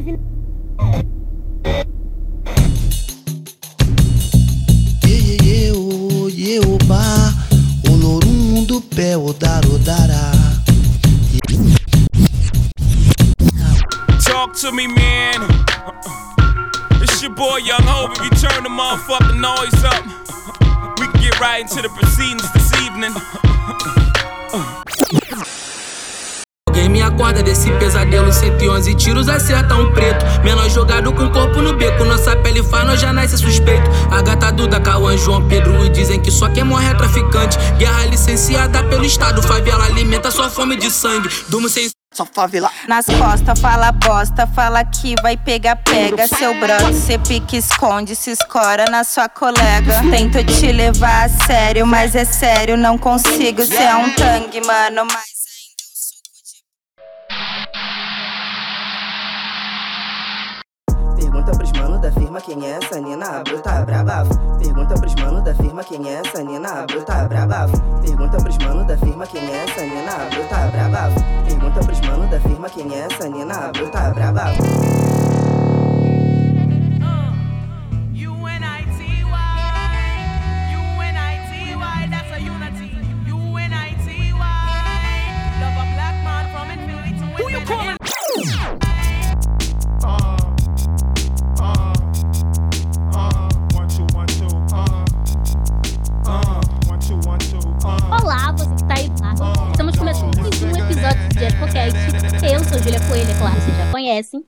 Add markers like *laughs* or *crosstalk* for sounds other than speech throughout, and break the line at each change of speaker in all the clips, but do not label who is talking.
vi.
Ye, ye, ye, oh, ye, oba. Olorum do pé, odar, odará.
Talk to me, man. It's your boy Young Hope. If you turn the motherfucking noise up, we can get right into the proceedings
acorda desse pesadelo 111 tiros acerta um preto Menor jogado com corpo no beco Nossa pele faz, nós já nasce suspeito A gata Duda, Cauã, João Pedro E dizem que só quem morre é traficante Guerra licenciada pelo Estado Favela alimenta sua fome de sangue Durmo sem
Só favela.
Nas costas, fala bosta, fala que vai pegar, pega seu brother. Cê pique, esconde, se escora na sua colega. Tento te levar a sério, mas é sério, não consigo. Cê é um tangue, mano, mas
Pergunta pros mano da firma quem é essa Nina bruta braba. Pergunta pros mano da firma quem é essa Nina bruta braba. Pergunta pros mano da firma quem é essa Nina bruta braba. Pergunta pros mano da firma quem é essa Nina bruta braba.
Olá, você que tá aí lado. Estamos começando mais um episódio do JetCast. Eu sou Julia Coelho, é claro, vocês já conhecem.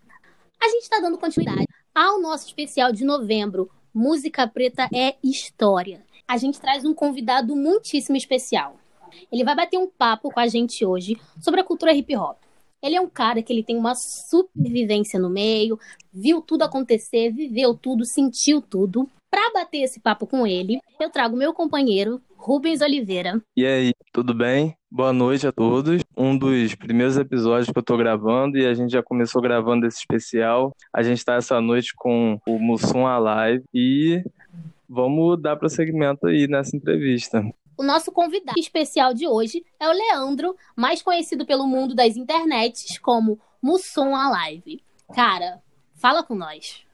A gente tá dando continuidade ao nosso especial de novembro. Música Preta é História. A gente traz um convidado muitíssimo especial. Ele vai bater um papo com a gente hoje sobre a cultura hip hop. Ele é um cara que ele tem uma supervivência no meio, viu tudo acontecer, viveu tudo, sentiu tudo. Pra bater esse papo com ele, eu trago meu companheiro, Rubens Oliveira.
E aí, tudo bem? Boa noite a todos. Um dos primeiros episódios que eu tô gravando e a gente já começou gravando esse especial. A gente tá essa noite com o Mussum Alive e vamos dar prosseguimento aí nessa entrevista.
O nosso convidado especial de hoje é o Leandro, mais conhecido pelo mundo das internets como Mussum Alive. Cara, fala com nós.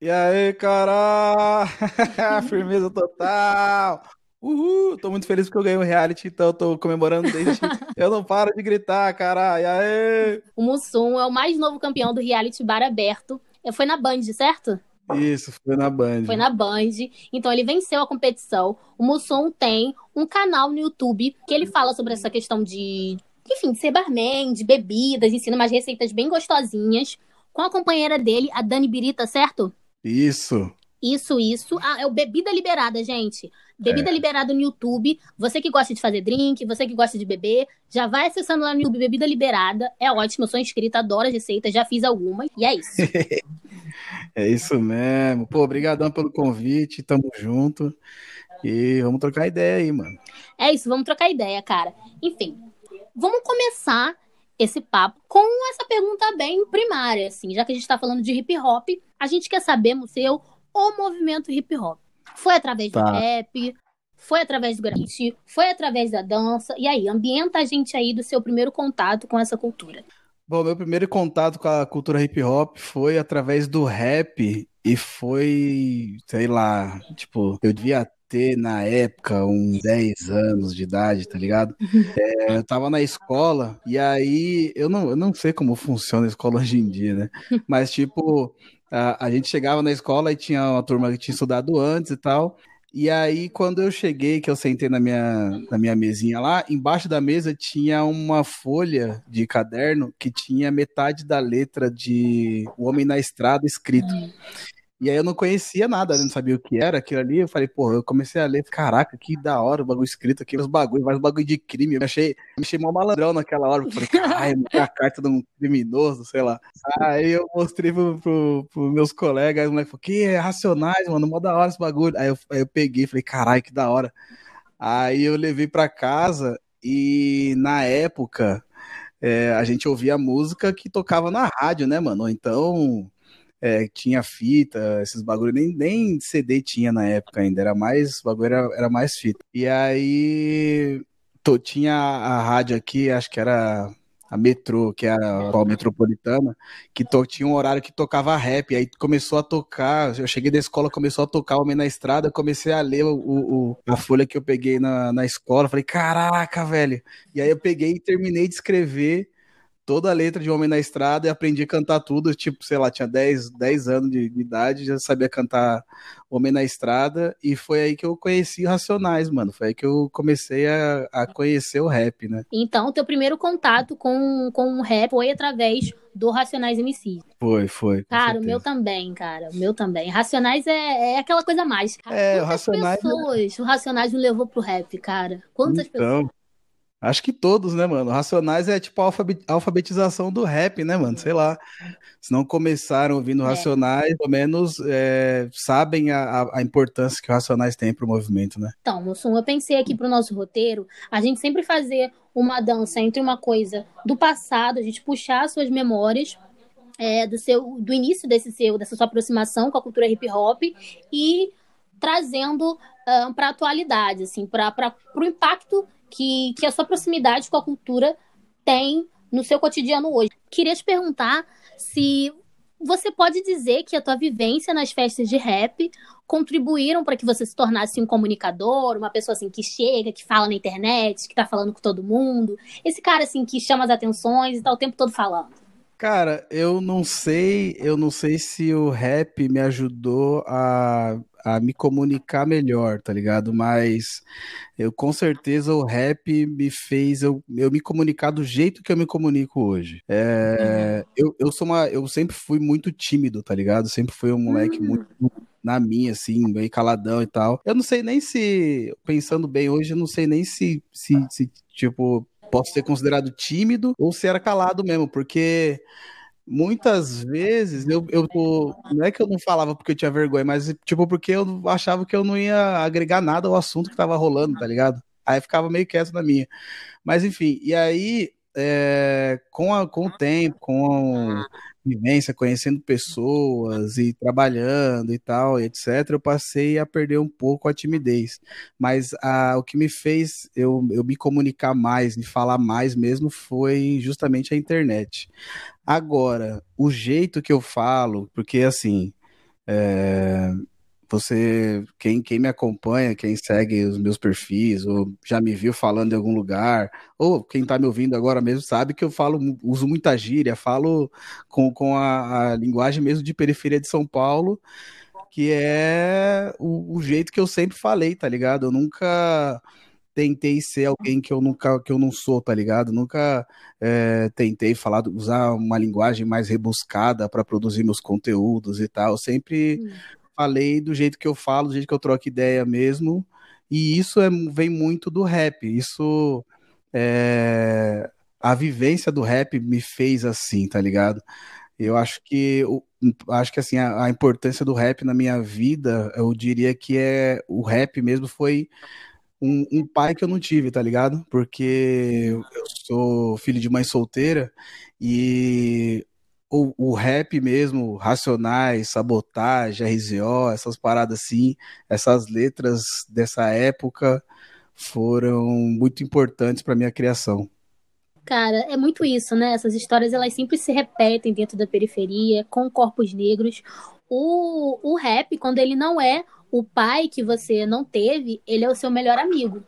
E aí, cara? *laughs* Firmeza total! Uhul! Tô muito feliz porque eu ganhei um reality, então eu tô comemorando desde. *laughs* eu não paro de gritar, cara! E aí?
O Mussum é o mais novo campeão do reality Bar Aberto. Foi na Band, certo?
Isso, foi na Band.
Foi na Band. Então ele venceu a competição. O Mussum tem um canal no YouTube que ele fala sobre essa questão de, enfim, de ser barman, de bebidas, ensina umas receitas bem gostosinhas. Com a companheira dele, a Dani Birita, certo?
Isso.
Isso, isso. Ah, é o Bebida Liberada, gente. Bebida
É.
Liberada no YouTube. Você que gosta de fazer drink, você que gosta de beber, já vai acessando lá no YouTube Bebida Liberada. É ótimo, eu sou inscrita, adoro as receitas, já fiz algumas. E é isso. *laughs*
É isso mesmo. Pô, obrigadão pelo convite, tamo junto. E vamos trocar ideia aí, mano.
É isso, vamos trocar ideia, cara. Enfim, vamos começar esse papo com essa pergunta bem primária, assim, já que a gente tá falando de hip hop, a gente quer saber, Museu, o movimento hip hop. Foi através do
Tá.
rap, foi através do grafite, foi através da dança. E aí, ambienta a gente aí do seu primeiro contato com essa cultura.
Bom, meu primeiro contato com a cultura hip hop foi através do rap e foi, sei lá, tipo, eu devia ter na época uns 10 anos de idade, tá ligado? É, eu tava na escola e aí eu não, eu não sei como funciona a escola hoje em dia, né? *laughs* Mas tipo, a, a gente chegava na escola e tinha uma turma que tinha estudado antes e tal. E aí, quando eu cheguei, que eu sentei na minha, na minha mesinha lá, embaixo da mesa tinha uma folha de caderno que tinha metade da letra de O Homem na Estrada escrito. E aí eu não conhecia nada, né? não sabia o que era aquilo ali. Eu falei, pô, eu comecei a ler, caraca, que da hora o bagulho escrito aqui, os bagulho, vários bagulho de crime. Eu achei, me achei mó malandrão naquela hora. Eu falei, *laughs* caralho, a carta de um criminoso, sei lá. Aí eu mostrei pro, pro, pro meus colegas, aí o moleque falou, que é racionais, mano, mó da hora esse bagulho. Aí eu, aí eu peguei, falei, caralho, que da hora. Aí eu levei pra casa e na época é, a gente ouvia música que tocava na rádio, né, mano? Ou Então é, tinha fita, esses bagulho, nem, nem CD tinha na época ainda, era mais, bagulho era, era mais fita. E aí to- tinha a rádio aqui, acho que era a metrô, que é a atual metropolitana, que to, tinha um horário que tocava rap, aí começou a tocar, eu cheguei da escola, começou a tocar Homem na Estrada, comecei a ler o, o, a folha que eu peguei na, na escola, falei, caraca, velho, e aí eu peguei e terminei de escrever toda a letra de Homem na Estrada e aprendi a cantar tudo, tipo, sei lá, tinha 10, 10 anos de, de idade, já sabia cantar Homem na Estrada, e foi aí que eu conheci Racionais, mano, foi aí que eu comecei a, a conhecer o rap, né?
Então, teu primeiro contato com, com o rap foi através do Racionais MC.
Foi, foi.
Cara, certeza. o meu também, cara. O meu também. Racionais é, é aquela coisa mágica.
É,
Quantas
o Racionais.
É pessoas o Racionais me levou pro rap, cara? Quantas
então,
pessoas?
Acho que todos, né, mano? Racionais é tipo a alfabetização do rap, né, mano? Sei lá. Se não começaram ouvindo é. Racionais, pelo menos é, sabem a, a, importância que o Racionais tem pro movimento, né?
Então, Mussum, eu pensei aqui pro nosso roteiro, a gente sempre fazer uma dança entre uma coisa do passado, a gente puxar suas memórias é, do seu do início desse seu dessa sua aproximação com a cultura hip hop e trazendo para a atualidade, assim, para o impacto que, que a sua proximidade com a cultura tem no seu cotidiano hoje. Queria te perguntar se você pode dizer que a tua vivência nas festas de rap contribuíram para que você se tornasse um comunicador, uma pessoa assim que chega, que fala na internet, que tá falando com todo mundo, esse cara assim que chama as atenções e tá o tempo todo falando.
Cara, eu não sei, eu não sei se o rap me ajudou a a me comunicar melhor, tá ligado? Mas eu com certeza o rap me fez eu, eu me comunicar do jeito que eu me comunico hoje. É, uhum. eu, eu sou uma, eu sempre fui muito tímido, tá ligado? Sempre fui um moleque uhum. muito na minha, assim, bem caladão e tal. Eu não sei nem se, pensando bem hoje, eu não sei nem se, se, se tipo, posso ser considerado tímido ou se era calado mesmo, porque muitas vezes eu, eu não é que eu não falava porque eu tinha vergonha, mas tipo porque eu achava que eu não ia agregar nada ao assunto que tava rolando, tá ligado? Aí ficava meio quieto na minha. Mas enfim, e aí é, com, a, com o tempo, com a vivência, conhecendo pessoas e trabalhando e tal, etc., eu passei a perder um pouco a timidez. Mas a, o que me fez eu, eu me comunicar mais, me falar mais mesmo, foi justamente a internet. Agora, o jeito que eu falo, porque assim, é, você, quem, quem me acompanha, quem segue os meus perfis, ou já me viu falando em algum lugar, ou quem está me ouvindo agora mesmo sabe que eu falo, uso muita gíria, falo com, com a, a linguagem mesmo de periferia de São Paulo, que é o, o jeito que eu sempre falei, tá ligado? Eu nunca tentei ser alguém que eu nunca que eu não sou, tá ligado? Nunca é, tentei falar, usar uma linguagem mais rebuscada para produzir meus conteúdos e tal. Eu sempre hum. Falei do jeito que eu falo, do jeito que eu troco ideia mesmo. E isso é, vem muito do rap. Isso é, a vivência do rap me fez assim, tá ligado? Eu acho que acho que assim a, a, importância do rap na minha vida, eu diria que é o rap mesmo foi um, um, pai que eu não tive, tá ligado? Porque eu sou filho de mãe solteira e o, o rap mesmo, Racionais, Sabotagem, RZO, essas paradas assim, essas letras dessa época foram muito importantes para minha criação.
Cara, é muito isso, né? Essas histórias elas sempre se repetem dentro da periferia, com corpos negros. O, o rap, quando ele não é o pai que você não teve, ele é o seu melhor amigo.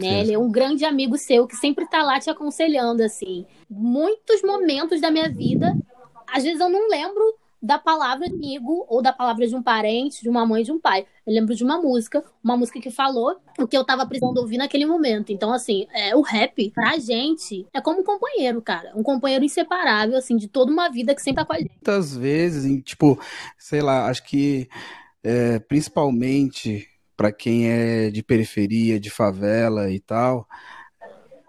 Né? Ele é um grande amigo seu que sempre tá lá te aconselhando, assim. Muitos momentos da minha vida, às vezes eu não lembro da palavra amigo ou da palavra de um parente, de uma mãe, de um pai. Eu lembro de uma música, uma música que falou o que eu tava precisando ouvir naquele momento. Então, assim, é, o rap, pra gente, é como um companheiro, cara. Um companheiro inseparável, assim, de toda uma vida que sempre tá com a gente.
Muitas vezes, tipo, sei lá, acho que é, principalmente para quem é de periferia, de favela e tal,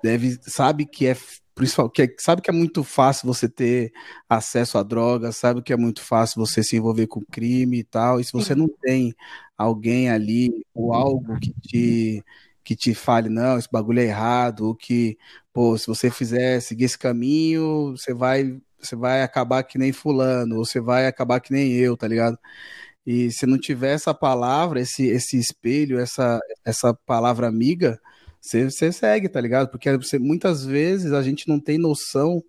deve sabe que é principal, que é, sabe que é muito fácil você ter acesso a drogas, sabe que é muito fácil você se envolver com crime e tal. E se você não tem alguém ali ou algo que te que te fale, não, esse bagulho é errado, ou que, pô, se você fizer seguir esse caminho, você vai, você vai acabar que nem fulano, ou você vai acabar que nem eu, tá ligado? E se não tiver essa palavra, esse, esse espelho, essa, essa palavra amiga, você, você segue, tá ligado? Porque você, muitas vezes a gente não tem noção,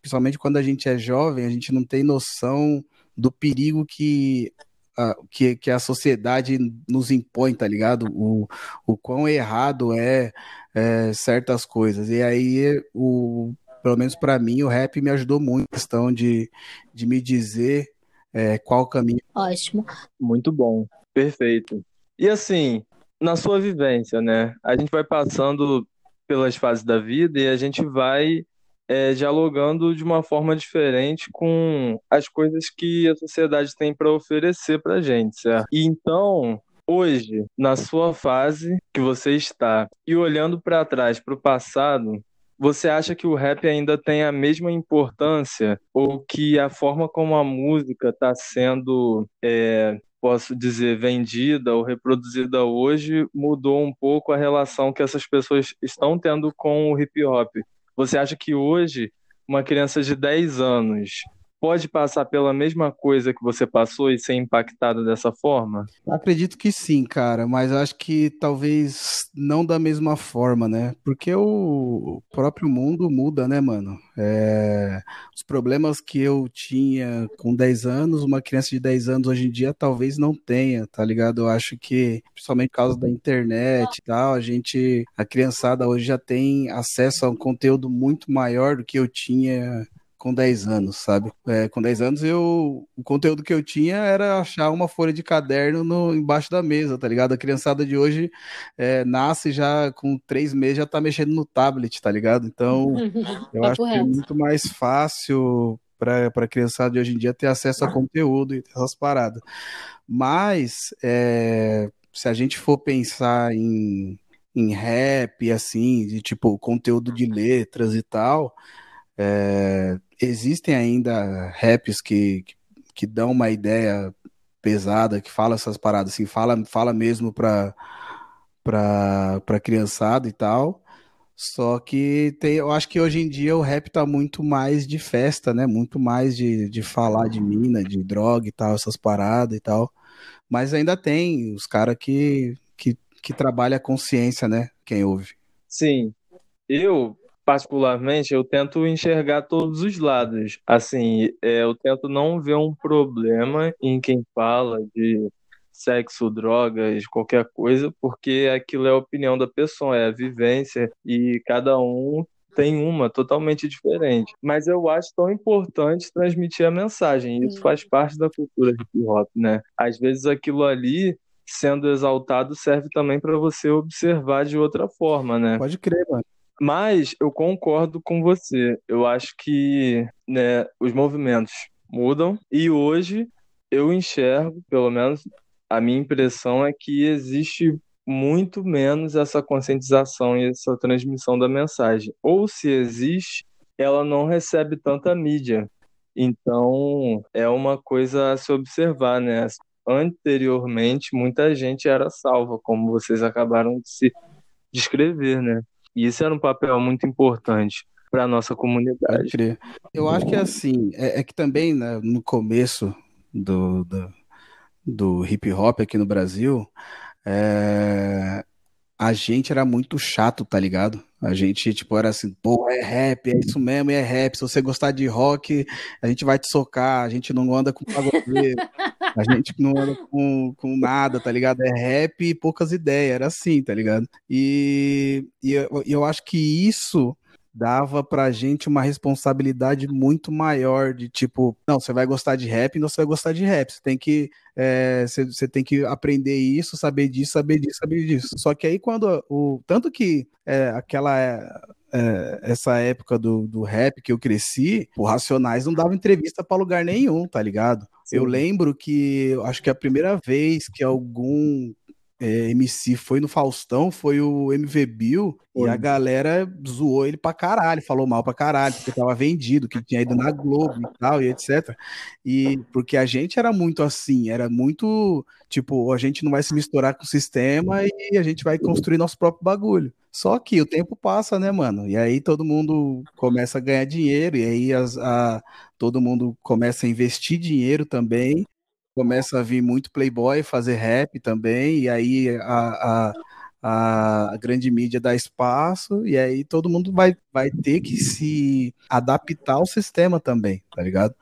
principalmente quando a gente é jovem, a gente não tem noção do perigo que a, que, que a sociedade nos impõe, tá ligado? O, o quão errado é, é certas coisas. E aí, o, pelo menos para mim, o rap me ajudou muito a questão de, de me dizer é, qual caminho.
Ótimo.
Muito bom, perfeito. E assim, na sua vivência, né? A gente vai passando pelas fases da vida e a gente vai é, dialogando de uma forma diferente com as coisas que a sociedade tem para oferecer para gente, certo? E então, hoje, na sua fase que você está e olhando para trás, para o passado, você acha que o rap ainda tem a mesma importância ou que a forma como a música está sendo é, posso dizer, vendida ou reproduzida hoje mudou um pouco a relação que essas pessoas estão tendo com o hip hop. Você acha que hoje uma criança de 10 anos pode passar pela mesma coisa que você passou e ser impactada dessa forma?
Acredito que sim, cara, mas acho que talvez não da mesma forma, né? Porque o próprio mundo muda, né, mano? É... Os problemas que eu tinha com 10 anos, uma criança de 10 anos hoje em dia talvez não tenha, tá ligado? Eu acho que, principalmente por causa da internet e tal, a gente, a criançada hoje já tem acesso a um conteúdo muito maior do que eu tinha com 10 anos, sabe? É, com 10 anos eu o conteúdo que eu tinha era achar uma folha de caderno no, embaixo da mesa, tá ligado? A criançada de hoje é, nasce já com 3 meses já tá mexendo no tablet, tá ligado? Então, *laughs* eu acho que é muito mais fácil para a criançada de hoje em dia ter acesso a conteúdo e essas paradas. Mas é, se a gente for pensar em, em rap, assim, de tipo conteúdo de letras e tal, é, existem ainda raps que, que, dão uma ideia pesada, que fala essas paradas, assim, fala, fala mesmo pra, pra, pra criançada e tal. Só que tem, eu acho que hoje em dia o rap tá muito mais de festa, né? Muito mais de, de falar de mina, de droga e tal, essas paradas e tal. Mas ainda tem os caras que, que, que trabalham a consciência, né? Quem ouve.
Sim. Eu, particularmente, eu tento enxergar todos os lados. Assim, é, eu tento não ver um problema em quem fala de sexo, drogas, qualquer coisa, porque aquilo é a opinião da pessoa, é a vivência e cada um tem uma totalmente diferente. Mas eu acho tão importante transmitir a mensagem. Isso faz parte da cultura hip hop, né? Às vezes aquilo ali sendo exaltado serve também para você observar de outra forma, né?
Pode crer, mano.
Mas eu concordo com você. Eu acho que né, os movimentos mudam e hoje eu enxergo, pelo menos a minha impressão é que existe muito menos essa conscientização e essa transmissão da mensagem. Ou se existe, ela não recebe tanta mídia. Então, é uma coisa a se observar, né? Anteriormente, muita gente era salva, como vocês acabaram de se descrever, né? E isso era um papel muito importante para a nossa comunidade.
Eu acho que é assim, é, é que também né, no começo do, do, do, hip hop aqui no Brasil, é, a gente era muito chato, tá ligado? A gente, tipo, era assim, pô, é rap, é isso mesmo, é rap. Se você gostar de rock, a gente vai te socar, a gente não anda com pagodeiro, a gente não anda com, com nada, tá ligado? É rap e poucas ideias, era assim, tá ligado? E, e eu, eu acho que isso dava pra gente uma responsabilidade muito maior de tipo, não, você vai gostar de rap, não você vai gostar de rap. Você tem que é, você, você, tem que aprender isso, saber disso, saber disso, saber disso. Só que aí quando o tanto que é, aquela é, é, essa época do, do rap que eu cresci, o Racionais não dava entrevista para lugar nenhum, tá ligado? Sim. Eu lembro que acho que a primeira vez que algum é, MC foi no Faustão, foi o MV Bill, foi. e a galera zoou ele pra caralho, falou mal pra caralho, porque tava vendido, que tinha ido na Globo e tal, e etc. E porque a gente era muito assim, era muito tipo, a gente não vai se misturar com o sistema e a gente vai construir nosso próprio bagulho. Só que o tempo passa, né, mano? E aí todo mundo começa a ganhar dinheiro, e aí as, a, todo mundo começa a investir dinheiro também, começa a vir muito playboy fazer rap também, e aí a, a, a, grande mídia dá espaço e aí todo mundo vai, vai ter que se adaptar ao sistema também, tá ligado?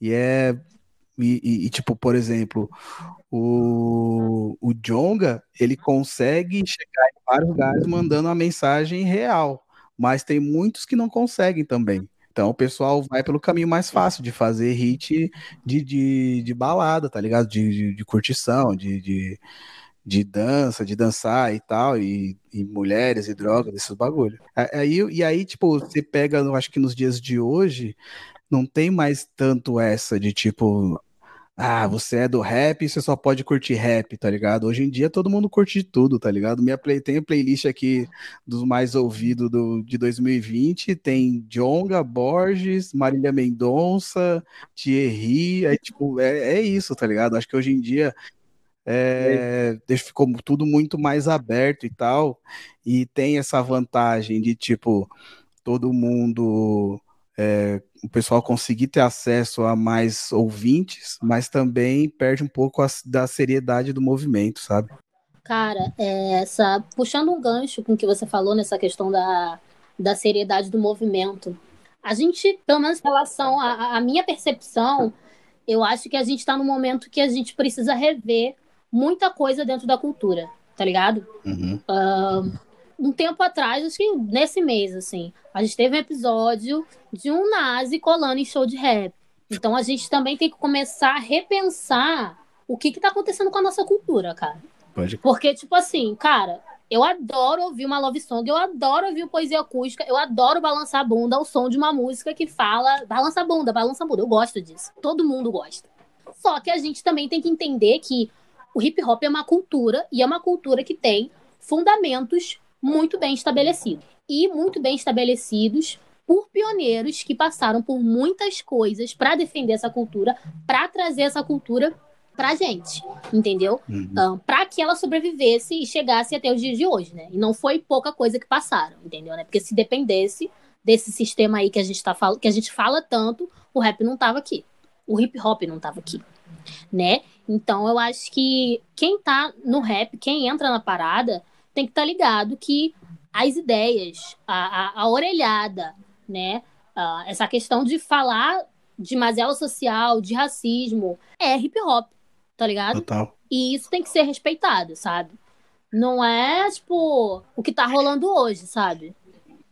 E é. E, e, e tipo, por exemplo, o, o Jonga, ele consegue chegar em vários lugares mandando uma mensagem real, mas tem muitos que não conseguem também. Então o pessoal vai pelo caminho mais fácil de fazer hit de, de, de balada, tá ligado? De, de, de curtição, de, de, de, dança, de dançar e tal, e, e mulheres e drogas, esses bagulho. Aí, e aí, tipo, você pega, eu acho que nos dias de hoje, não tem mais tanto essa de tipo, ah, você é do rap você só pode curtir rap, tá ligado? Hoje em dia todo mundo curte tudo, tá ligado? Minha play, tem a playlist aqui dos mais ouvidos do, de 2020, tem Jonga, Borges, Marília Mendonça, Thierry, é tipo, é, é isso, tá ligado? Acho que hoje em dia é, ficou tudo muito mais aberto e tal, e tem essa vantagem de, tipo, todo mundo é, o pessoal conseguir ter acesso a mais ouvintes, mas também perde um pouco a, da seriedade do movimento, sabe?
Cara, é, essa, puxando um gancho com o que você falou nessa questão da, da seriedade do movimento, a gente, pelo menos em relação à minha percepção, eu acho que a gente está num momento que a gente precisa rever muita coisa dentro da cultura, tá ligado?
Uhum.
Uh, um tempo atrás, acho que nesse mês, assim, a gente teve um episódio de um nazi colando em show de rap. Então a gente também tem que começar a repensar o que, que tá acontecendo com a nossa cultura, cara.
Pode.
Porque, tipo assim, cara, eu adoro ouvir uma love song, eu adoro ouvir poesia acústica, eu adoro balançar a bunda ao som de uma música que fala balança a bunda, balança a bunda. Eu gosto disso. Todo mundo gosta. Só que a gente também tem que entender que o hip hop é uma cultura e é uma cultura que tem fundamentos muito bem estabelecidos. E muito bem estabelecidos por pioneiros que passaram por muitas coisas para defender essa cultura, para trazer essa cultura pra gente, entendeu?
Uhum.
Um, para que ela sobrevivesse e chegasse até os dias de hoje, né? E não foi pouca coisa que passaram, entendeu? Né? Porque se dependesse desse sistema aí que a gente tá fal que a gente fala tanto, o rap não tava aqui. O hip hop não tava aqui, né? Então eu acho que quem tá no rap, quem entra na parada, tem que estar tá ligado que as ideias, a, a, a orelhada, né? Uh, essa questão de falar de mazela social, de racismo, é hip hop, tá ligado?
Total.
E isso tem que ser respeitado, sabe? Não é, tipo, o que tá rolando hoje, sabe?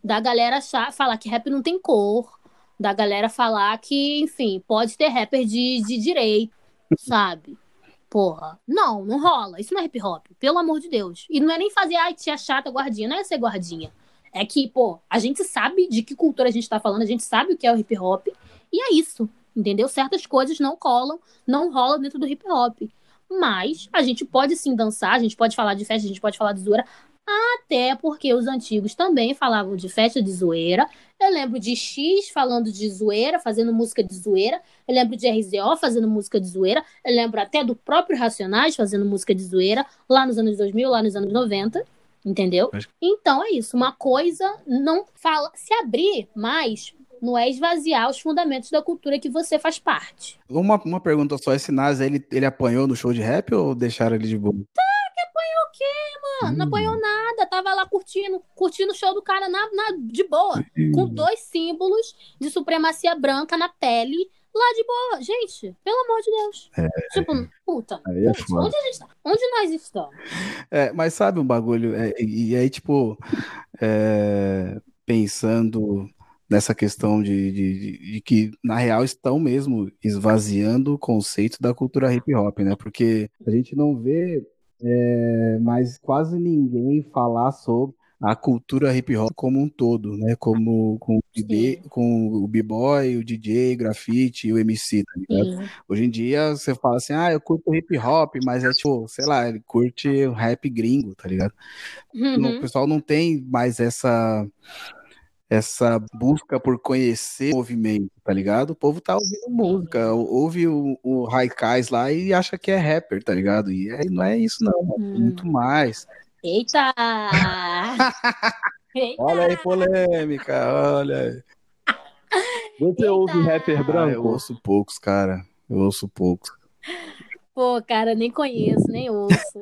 Da galera achar, falar que rap não tem cor, da galera falar que, enfim, pode ter rapper de, de direito, sabe? Porra, não, não rola. Isso não é hip hop, pelo amor de Deus. E não é nem fazer, ai, tia chata, guardinha. Não é ser guardinha. É que, pô, a gente sabe de que cultura a gente tá falando, a gente sabe o que é o hip hop. E é isso, entendeu? Certas coisas não colam, não rolam dentro do hip hop. Mas a gente pode sim dançar, a gente pode falar de festa, a gente pode falar de zoeira. Até porque os antigos também falavam de festa de zoeira. Eu lembro de X falando de zoeira, fazendo música de zoeira. Eu lembro de RZO fazendo música de zoeira. Eu lembro até do próprio Racionais fazendo música de zoeira, lá nos anos 2000, lá nos anos 90. Entendeu? Então é isso. Uma coisa não fala. Se abrir mais, não é esvaziar os fundamentos da cultura que você faz parte.
Uma, uma pergunta só: esse Nas ele, ele apanhou no show de rap ou deixaram ele de boa?
Tá, quê, mano? Hum. Não apanhou nada. Tava lá curtindo, curtindo o show do cara na, na de boa. Hum. Com dois símbolos de supremacia branca na pele lá de boa. Gente, pelo amor de Deus.
É.
Tipo, puta. É onde, a gente tá? onde nós estamos?
É, mas sabe um bagulho? É, e, e aí, tipo, é, pensando nessa questão de, de, de, que, na real, estão mesmo esvaziando o conceito da cultura hip hop, né? Porque a gente não vê é, mais quase ninguém falar sobre a cultura hip hop como um todo, né? Como com o, BB, com o b-boy, o DJ, grafite, o MC, tá ligado? Sim. Hoje em dia você fala assim, ah, eu curto hip hop, mas é tipo, sei lá, ele curte rap gringo, tá ligado?
Uhum.
O pessoal não tem mais essa essa busca por conhecer o movimento, tá ligado? O povo tá ouvindo música, ouve o, o Raikais lá e acha que é rapper, tá ligado? E é, não é isso, não, é hum. muito mais.
Eita! *laughs* Eita!
Olha aí, polêmica, olha aí.
Você Eita! ouve rapper branco? Ah,
eu ouço poucos, cara. Eu ouço poucos.
Pô, cara, nem conheço, nem ouço.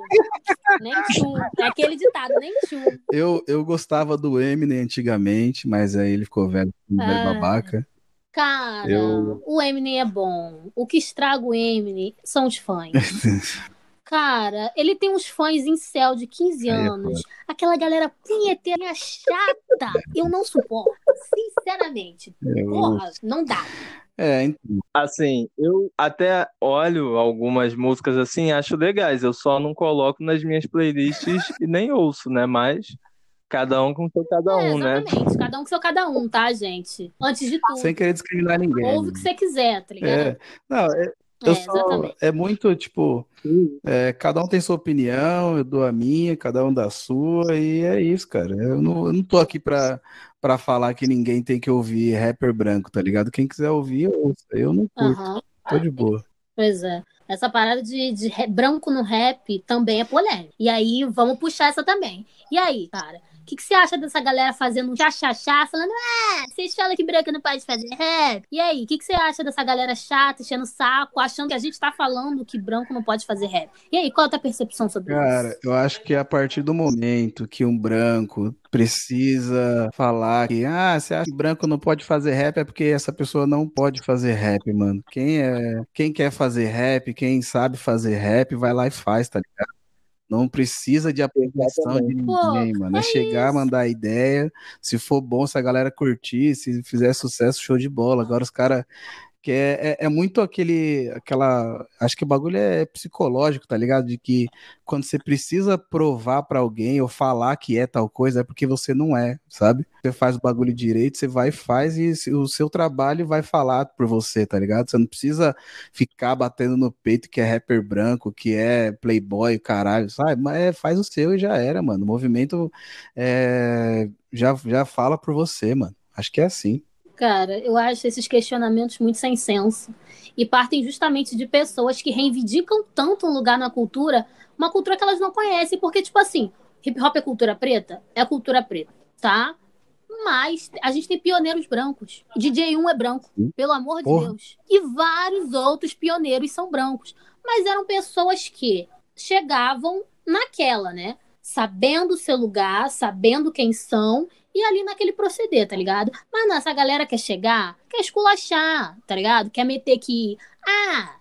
nem chum. É aquele ditado, nem chum.
Eu, eu gostava do Eminem antigamente, mas aí ele ficou velho, velho
Ah.
babaca.
Cara,
Eu-
o Eminem é bom. O que estraga o Eminem são os fãs. *laughs* Cara, ele tem uns fãs em céu de 15
Aí é
anos. Aquela galera punheteira chata. Eu não suporto. Sinceramente.
Eu-
Porra, não dá.
É, então,
Assim, eu até olho algumas músicas assim, acho legais. Eu só não coloco nas minhas playlists e nem ouço, né? Mas cada um com seu cada
É,
um, né?
exatamente. Cada um com seu cada um, tá, gente? Antes de tudo.
sem querer discriminar ninguém.
Ouve o que você quiser, tá ligado?
É, não, é,
É,
eu só,
exatamente.
é muito tipo, é, cada um tem sua opinião, eu dou a minha, cada um dá a sua, e é isso, cara. Eu não, eu não tô aqui pra, pra falar que ninguém tem que ouvir rapper branco, tá ligado? Quem quiser ouvir, ouça. Eu não curto,
Aham.
tô de boa.
Pois é. Essa parada de, de ra- branco no rap também é polêmica. E aí, vamos puxar essa também. E aí, cara? Que, que você acha dessa galera fazendo um chá-chá-chá, falando, ah, vocês falam que branco não pode fazer rap? E aí, o que, que você acha dessa galera chata, enchendo o saco, achando que a gente tá falando que branco não pode fazer rap? E aí, qual é a tua percepção sobre
Cara,
isso?
eu acho que a partir do momento que um branco precisa falar que, ah, você acha que branco não pode fazer rap é porque essa pessoa não pode fazer rap, mano. Quem é, quem quer fazer rap, quem sabe fazer rap, vai lá e faz, tá ligado? Não precisa de aprovação de
Pô,
ninguém, mano. É
é
chegar, mandar ideia. Se for bom, se a galera curtir, se fizer sucesso, show de bola. Agora os caras que é, é, é muito aquele, aquela, acho que o bagulho é psicológico, tá ligado? De que quando você precisa provar pra alguém ou falar que é tal coisa, é porque você não é, sabe? Você faz o bagulho direito, você vai e faz e o seu trabalho vai falar por você, tá ligado? Você não precisa ficar batendo no peito que é rapper branco, que é playboy, caralho, sabe? Mas é, faz o seu e já era, mano. O movimento é, já, já fala por você, mano. Acho que é assim.
Cara, eu acho esses questionamentos muito sem senso. E partem justamente de pessoas que reivindicam tanto um lugar na cultura, uma cultura que elas não conhecem, porque, tipo assim, hip hop é cultura preta? É cultura preta, tá? Mas a gente tem pioneiros brancos. DJ 1 é branco, pelo amor de
Porra.
Deus. E vários outros pioneiros são brancos. Mas eram pessoas que chegavam naquela, né? Sabendo o seu lugar, sabendo quem são e ali naquele proceder, tá ligado? Mas não, essa galera quer chegar, quer esculachar, tá ligado? Quer meter que, ah,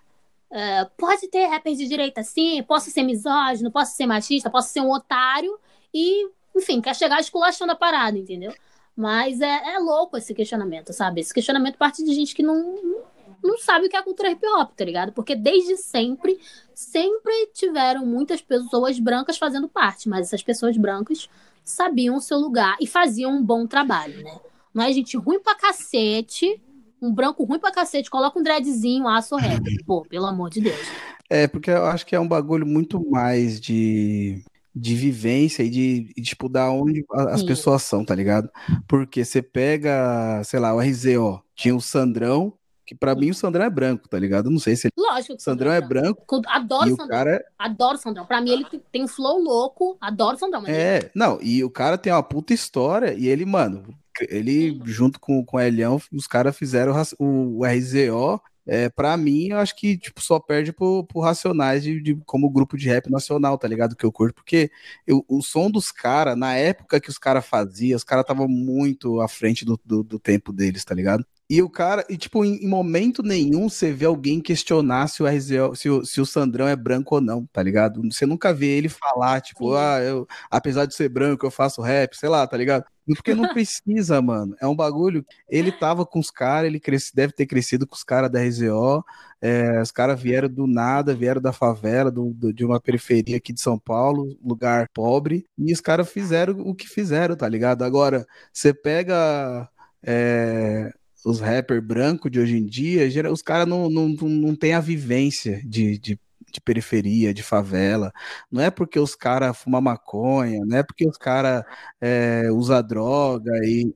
ah, pode ter rapper de direita sim, posso ser misógino, posso ser machista, posso ser um otário e, enfim, quer chegar esculachando a parada, entendeu? Mas é, é louco esse questionamento, sabe? Esse questionamento parte de gente que não, não sabe o que é a cultura hip hop, tá ligado? Porque desde sempre, sempre tiveram muitas pessoas brancas fazendo parte, mas essas pessoas brancas sabiam o seu lugar e faziam um bom trabalho, né? Não é gente ruim pra cacete, um branco ruim pra cacete, coloca um dreadzinho, aço rap. *laughs* Pô, pelo amor de Deus.
É, porque eu acho que é um bagulho muito mais de, de vivência e de, tipo, da onde as
Sim.
pessoas são, tá ligado? Porque você pega, sei lá, o RZO, tinha o Sandrão, que pra mim o Sandrão é branco, tá ligado? Eu não sei se ele...
Lógico que
O Sandrão é branco
Adoro o Sandrão.
cara
Adoro o Sandrão. Pra mim, ele tem- um flow louco. Adoro Sandrão. Mas ele-
é... Não, e o cara tem uma puta história e ele, mano, ele junto com, com o Elião, os caras fizeram o, o RZO... É, pra mim, eu acho que tipo, só perde pro, pro Racionais de, de- como grupo de rap nacional, tá ligado? Que eu curto, porque eu- o som dos caras, na época que os caras faziam, os caras estavam muito à frente do, do, do tempo deles, tá ligado? E o cara, e tipo, em, em momento nenhum você vê alguém questionar se o RZO, se o, se o Sandrão é branco ou não, tá ligado? Você nunca vê ele falar, tipo,
Sim.
ah, eu, apesar de ser branco, eu faço rap, sei lá, tá ligado? Porque não precisa, *laughs* mano. É um bagulho. Ele tava com os caras, ele cresce, deve ter crescido com os caras da RZO. É, os caras vieram do nada, vieram da favela, do- do- de uma periferia aqui de São Paulo, lugar pobre, e os caras fizeram o que fizeram, tá ligado? Agora, você pega é, os rappers brancos de hoje em dia, os caras não, não, não, têm a vivência de, de, de periferia, de favela. Não é porque os caras fumam maconha, não é porque os caras é, usa droga e,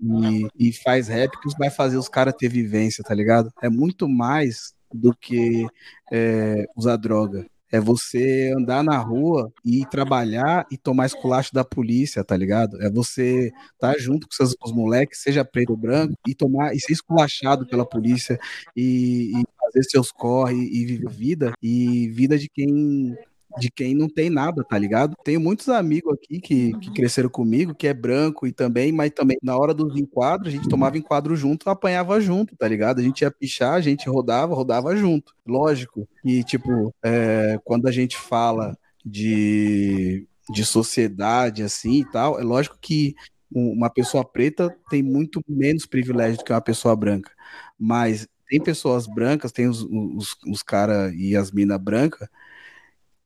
e, e faz rap que vai fazer os caras ter vivência, tá ligado? É muito mais do que é, usar droga. É você andar na rua e trabalhar e tomar esculacho da polícia, tá ligado? É você estar tá junto com seus os moleques, seja preto ou branco, e tomar e ser esculachado pela polícia e, e fazer seus corre e viver vida e vida de quem de quem não tem nada, tá ligado? Tenho muitos amigos aqui que, que cresceram comigo, que é branco e também, mas também na hora dos enquadros, a gente tomava enquadro junto, apanhava junto, tá ligado? A gente ia pichar, a gente rodava, rodava junto. Lógico que, tipo, é, quando a gente fala de, de sociedade assim e tal, é lógico que uma pessoa preta tem muito menos privilégio do que uma pessoa branca. Mas tem pessoas brancas, tem os, os, os caras e as minas brancas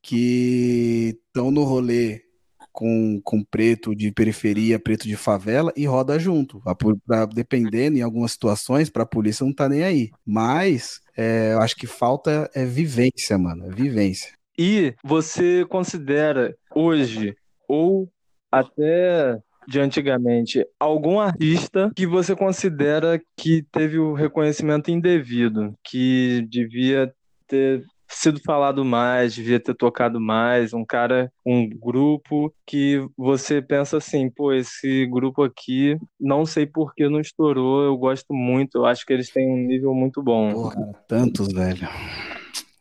que estão no rolê com, com preto de periferia, preto de favela e roda junto. Pra, dependendo, em algumas situações, para a polícia não tá nem aí. Mas é, eu acho que falta é vivência, mano. É vivência.
E você considera hoje, ou até de antigamente, algum artista que você considera que teve o reconhecimento indevido, que devia ter sido falado mais, devia ter tocado mais, um cara, um grupo que você pensa assim, pô, esse grupo aqui, não sei por que não estourou, eu gosto muito, eu acho que eles têm um nível muito bom.
Porra, tantos, velho.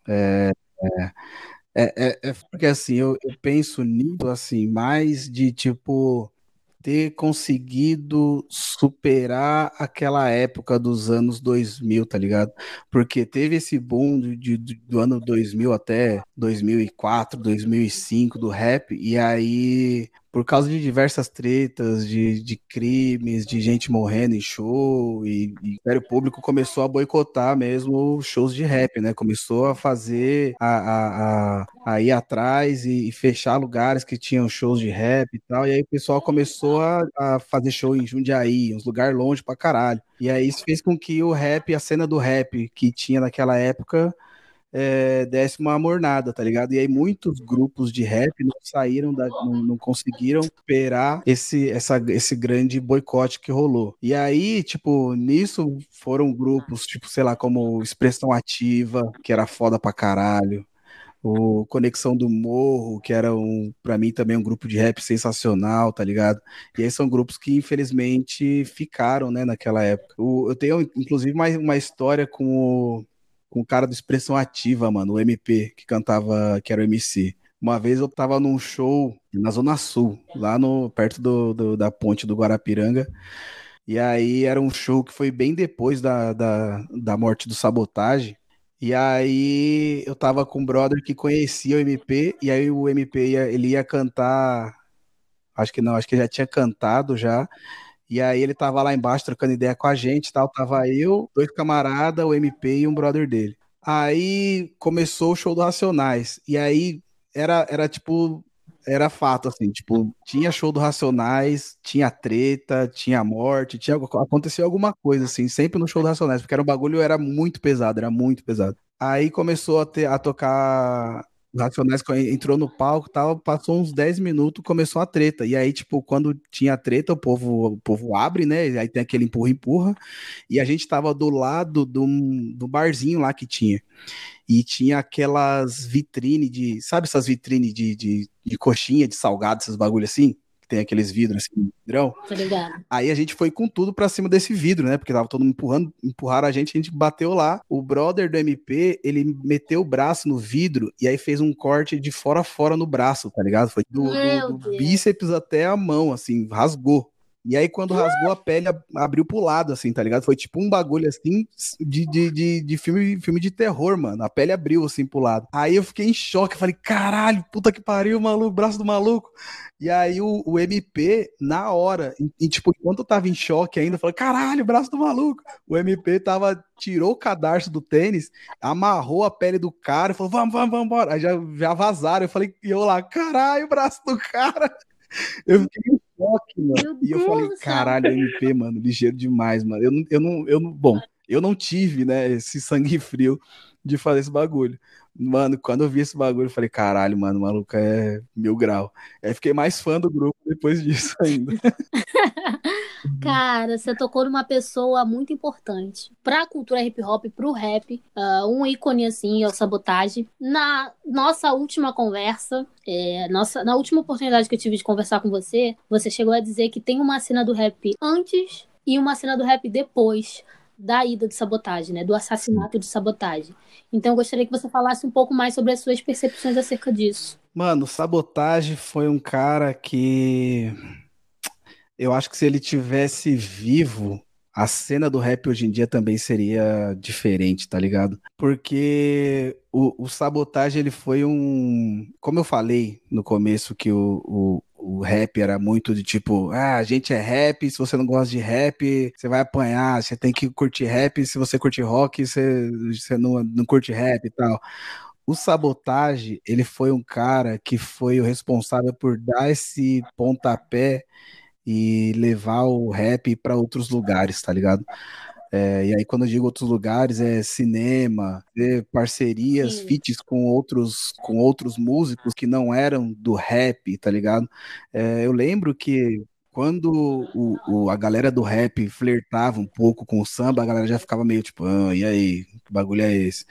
É, é, é, é, é porque assim, eu, eu penso nisso assim, mais de tipo ter conseguido superar aquela época dos anos 2000, tá ligado? Porque teve esse boom de, de, do ano 2000 até 2004, 2005 do rap, e aí por causa de diversas tretas, de, de crimes, de gente morrendo em show, e, e o público começou a boicotar mesmo shows de rap, né? Começou a fazer, a, a, a, a ir atrás e, e, fechar lugares que tinham shows de rap e tal, e aí o pessoal começou a, a fazer show em Jundiaí, uns lugares longe pra caralho. E aí isso fez com que o rap, a cena do rap que tinha naquela época, é, desse uma amornada, tá ligado? E aí muitos grupos de rap não saíram, da, não, não conseguiram superar esse, essa, esse grande boicote que rolou. E aí, tipo, nisso foram grupos, tipo, sei lá, como Expressão Ativa, que era foda pra caralho. O Conexão do Morro, que era um, para mim também um grupo de rap sensacional, tá ligado? E aí são grupos que infelizmente ficaram, né, naquela época. O, eu tenho inclusive mais uma história com o com o cara do Expressão Ativa, mano, o MP, que cantava, que era o MC. Uma vez eu tava num show na Zona Sul, lá no perto do, do, da ponte do Guarapiranga. E aí era um show que foi bem depois da, da, da morte do Sabotagem. E aí eu tava com um brother que conhecia o MP, e aí o MP ia, ele ia cantar. Acho que não, acho que já tinha cantado já. E aí ele tava lá embaixo trocando ideia com a gente tal. Tava eu, dois camaradas, o MP e um brother dele. Aí começou o show do Racionais. E aí era, era tipo. Era fato, assim, tipo, tinha show do Racionais, tinha treta, tinha morte, tinha aconteceu alguma coisa, assim, sempre no show do Racionais, porque era um bagulho, era muito pesado, era muito pesado. Aí começou a, ter, a tocar Racionais entrou no palco tal, passou uns 10 minutos, começou a treta. E aí, tipo, quando tinha treta, o povo, o povo abre, né? Aí tem aquele empurra-empurra. E a gente tava do lado do, do barzinho lá que tinha. E tinha aquelas vitrines de. Sabe essas vitrines de, de, de coxinha, de salgado, esses bagulho assim? Que tem aqueles vidros assim, vidrão. Aí a gente foi com tudo pra cima desse vidro, né? Porque tava todo mundo empurrando, empurraram a gente, a gente bateu lá. O brother do MP, ele meteu o braço no vidro e aí fez um corte de fora a fora no braço, tá ligado? Foi do, do, do bíceps até a mão, assim, rasgou. E aí, quando rasgou a pele, abriu pro lado, assim, tá ligado? Foi tipo um bagulho assim de, de, de, de, filme, filme de terror, mano. A pele abriu assim pro lado. Aí eu fiquei em choque, falei, caralho, puta que pariu, maluco, braço do maluco. E aí o, o MP, na hora, e, tipo, enquanto eu tava em choque ainda, eu falei, caralho, braço do maluco. O MP tava, tirou o cadarço do tênis, amarrou a pele do cara e falou, vamos, vamos, vamos embora. Aí já, já vazaram. Eu falei, e eu lá, caralho, braço do cara. Eu fiquei em choque, mano. e eu falei, caralho, MP, mano, ligeiro demais, mano. Eu não, eu não, eu não, bom, eu não tive, né, esse sangue *laughs* frio de fazer esse bagulho. Mano, quando eu vi esse bagulho, eu falei, caralho, mano, o maluco é mil grau. Aí fiquei mais fã do grupo depois *laughs* disso ainda. *laughs*
Cara, você tocou numa pessoa muito importante pra cultura hip hop, pro rap. Uh, um ícone, assim, é o Sabotagem. Na nossa última conversa, é, nossa, na última oportunidade que eu tive de conversar com você, você chegou a dizer que tem uma cena do rap antes e uma cena do rap depois da ida do sabotagem, né? Do assassinato de sabotagem. Então eu gostaria que você falasse um pouco mais sobre as suas percepções acerca disso.
Mano, sabotagem foi um cara que eu acho que se ele tivesse vivo, a cena do rap hoje em dia também seria diferente, tá ligado? Porque o, o Sabotagem, ele foi um. Como eu falei no começo, que o, o, o rap era muito de tipo, ah, a gente é rap, se você não gosta de rap, você vai apanhar, você tem que curtir rap, se você curte rock, você, você não, não curte rap e tal. O Sabotagem, ele foi um cara que foi o responsável por dar esse pontapé e levar o rap para outros lugares, tá ligado? É, e aí, quando eu digo outros lugares, é cinema, é parcerias, Sim. feats com outros, com outros músicos que não eram do rap, tá ligado? É, eu lembro que quando o, o, a galera do rap flertava um pouco com o samba, a galera já ficava meio tipo, ah, e aí, que bagulho é esse?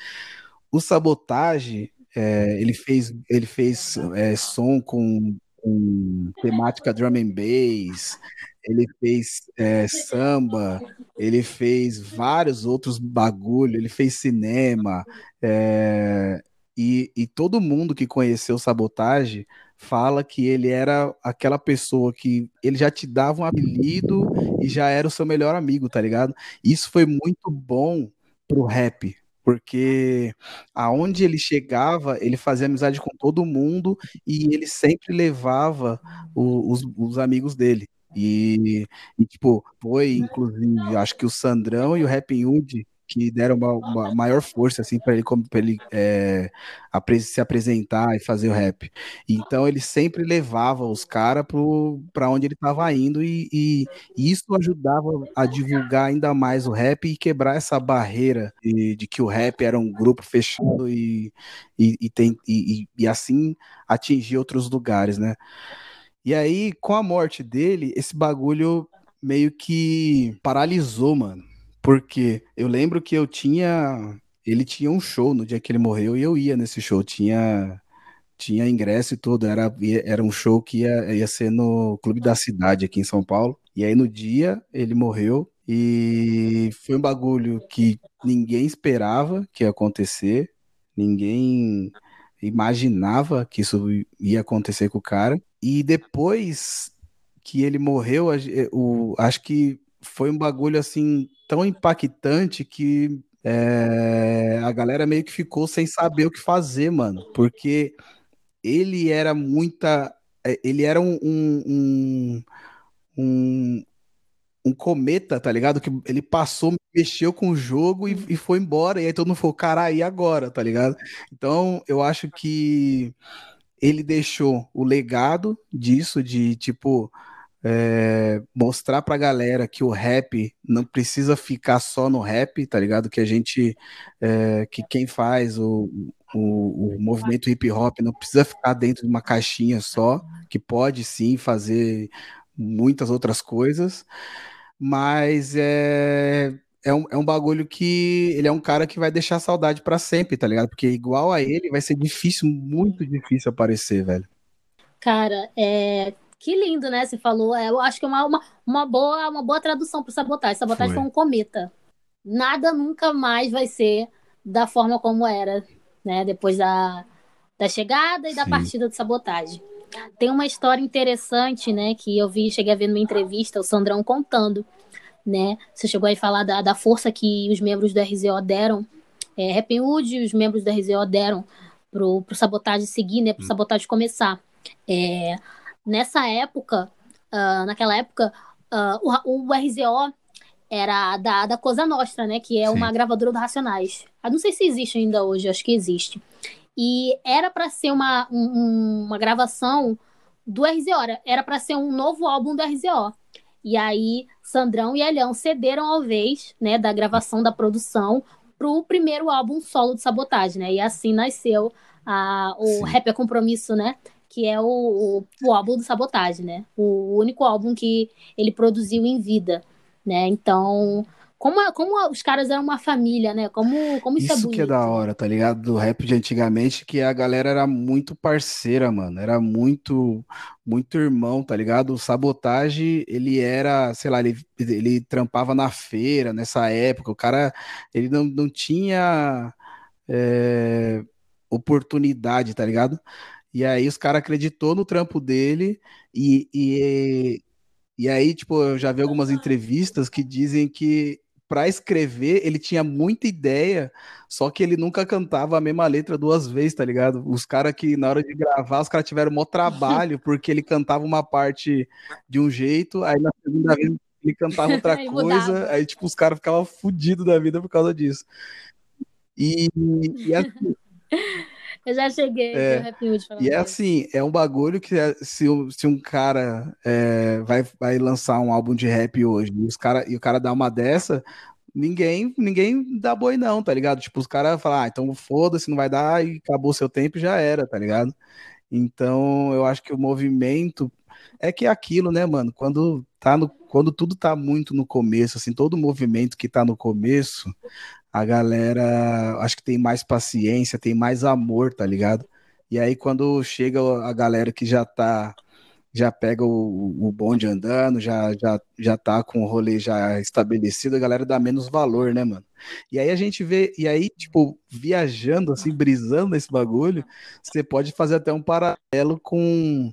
O Sabotage, é, ele fez, ele fez é, som com com temática drum and bass, ele fez é, samba, ele fez vários outros bagulho, ele fez cinema, é, e, e todo mundo que conheceu Sabotage fala que ele era aquela pessoa que ele já te dava um apelido e já era o seu melhor amigo, tá ligado? Isso foi muito bom pro rap, porque aonde ele chegava, ele fazia amizade com todo mundo e ele sempre levava o, os, os amigos dele. E, e, tipo, foi inclusive, acho que o Sandrão e o Happy Hood que deram uma, uma maior força assim para ele como para ele é, se apresentar e fazer o rap. Então ele sempre levava os caras para onde ele estava indo e, e, e, isso ajudava a divulgar ainda mais o rap e quebrar essa barreira de, de que o rap era um grupo fechado e, e, e, tem, e, e assim atingir outros lugares, né? E aí, com a morte dele, esse bagulho meio que paralisou, mano porque eu lembro que eu tinha. Ele tinha um show no dia que ele morreu e eu ia nesse show. Tinha, tinha ingresso e tudo. Era, era um show que ia, ia ser no Clube da Cidade aqui em São Paulo. E aí no dia ele morreu. E foi um bagulho que ninguém esperava que ia acontecer. Ninguém imaginava que isso ia acontecer com o cara. E depois que ele morreu, o, acho que foi um bagulho assim tão impactante que é, a galera meio que ficou sem saber o que fazer, mano. Porque ele era muita. É, ele era um, um, um, um cometa, tá ligado? Que ele passou, mexeu com o jogo e, e foi embora. E aí todo mundo falou, caralho, e agora, tá ligado? Então eu acho que ele deixou o legado disso, de tipo é, mostrar pra galera que o rap não precisa ficar só no rap, tá ligado? Que a gente, é, que quem faz o, o, o, movimento hip hop não precisa ficar dentro de uma caixinha só, que pode sim fazer muitas outras coisas, mas é, é um, é um bagulho que ele é um cara que vai deixar saudade para sempre, tá ligado? Porque igual a ele vai ser difícil, muito difícil aparecer, velho.
Cara, é, que lindo, né? Você falou. É, eu acho que é uma, uma, uma, boa, uma boa tradução para sabotagem. Sabotagem foi. foi um cometa. Nada nunca mais vai ser da forma como era, né? Depois da, da chegada e Sim. da partida de sabotagem. Tem uma história interessante, né? Que eu vi, cheguei a ver numa entrevista, o Sandrão contando, né? Você chegou a falar da, da força que os membros do RZO deram, é, Happy e os membros do RZO deram pro, pro sabotagem seguir, né? Pro hum. sabotagem começar. É, Nessa época, uh, naquela época, uh, o, o, RZO era da, da Cosa Nostra, né? Que é Sim. uma gravadora do Racionais. Eu não sei se existe ainda hoje, acho que existe. E era para ser uma, um, uma gravação do RZO, era para ser um novo álbum do RZO. E aí, Sandrão e Elhão cederam ao vez, né, da gravação da produção pro primeiro álbum solo de Sabotagem, né? E assim nasceu a, o Sim. Rap é Compromisso, né? Que é o, o, o álbum do Sabotagem, né? O único álbum que ele produziu em vida, né? Então, como, como os caras eram uma família, né? Como, como isso, é
Isso
bonito.
que é da hora, tá ligado? Do rap de antigamente, que a galera era muito parceira, mano. Era muito, muito irmão, tá ligado? O Sabotage, ele era, sei lá, ele, ele trampava na feira nessa época. O cara, ele não, não tinha é, oportunidade, tá ligado? E aí os caras acreditou no trampo dele e, e, e aí, tipo, eu já vi algumas entrevistas que dizem que para escrever ele tinha muita ideia, só que ele nunca cantava a mesma letra duas vezes, tá ligado? Os caras que na hora de gravar, os caras tiveram maior trabalho, *laughs* porque ele cantava uma parte de um jeito, aí na segunda vez ele cantava *laughs* outra coisa,
mudava.
aí tipo, os caras ficavam fodidos da vida por causa disso. E, e assim, *laughs*
Eu já cheguei,
É, e é assim, é um bagulho que é- se, um- se um cara é, vai, vai lançar um álbum de rap hoje e, os cara, e o cara dá uma dessa, ninguém ninguém dá boi não, tá ligado? Tipo, os caras falam, ah, então foda-se, não vai dar e acabou seu tempo e já era, tá ligado? Então, eu acho que o movimento é que é aquilo, né, mano? Quando tá no, quando tudo tá muito no começo, assim, todo movimento que tá no começo, a galera acho que tem mais paciência, tem mais amor, tá ligado? E aí quando chega a galera que já tá já pega o, o bonde andando, já, já, já tá com o rolê já estabelecido, a galera dá menos valor, né, mano? E aí a gente vê, e aí, tipo, viajando, assim, brisando nesse bagulho, você pode fazer até um paralelo com,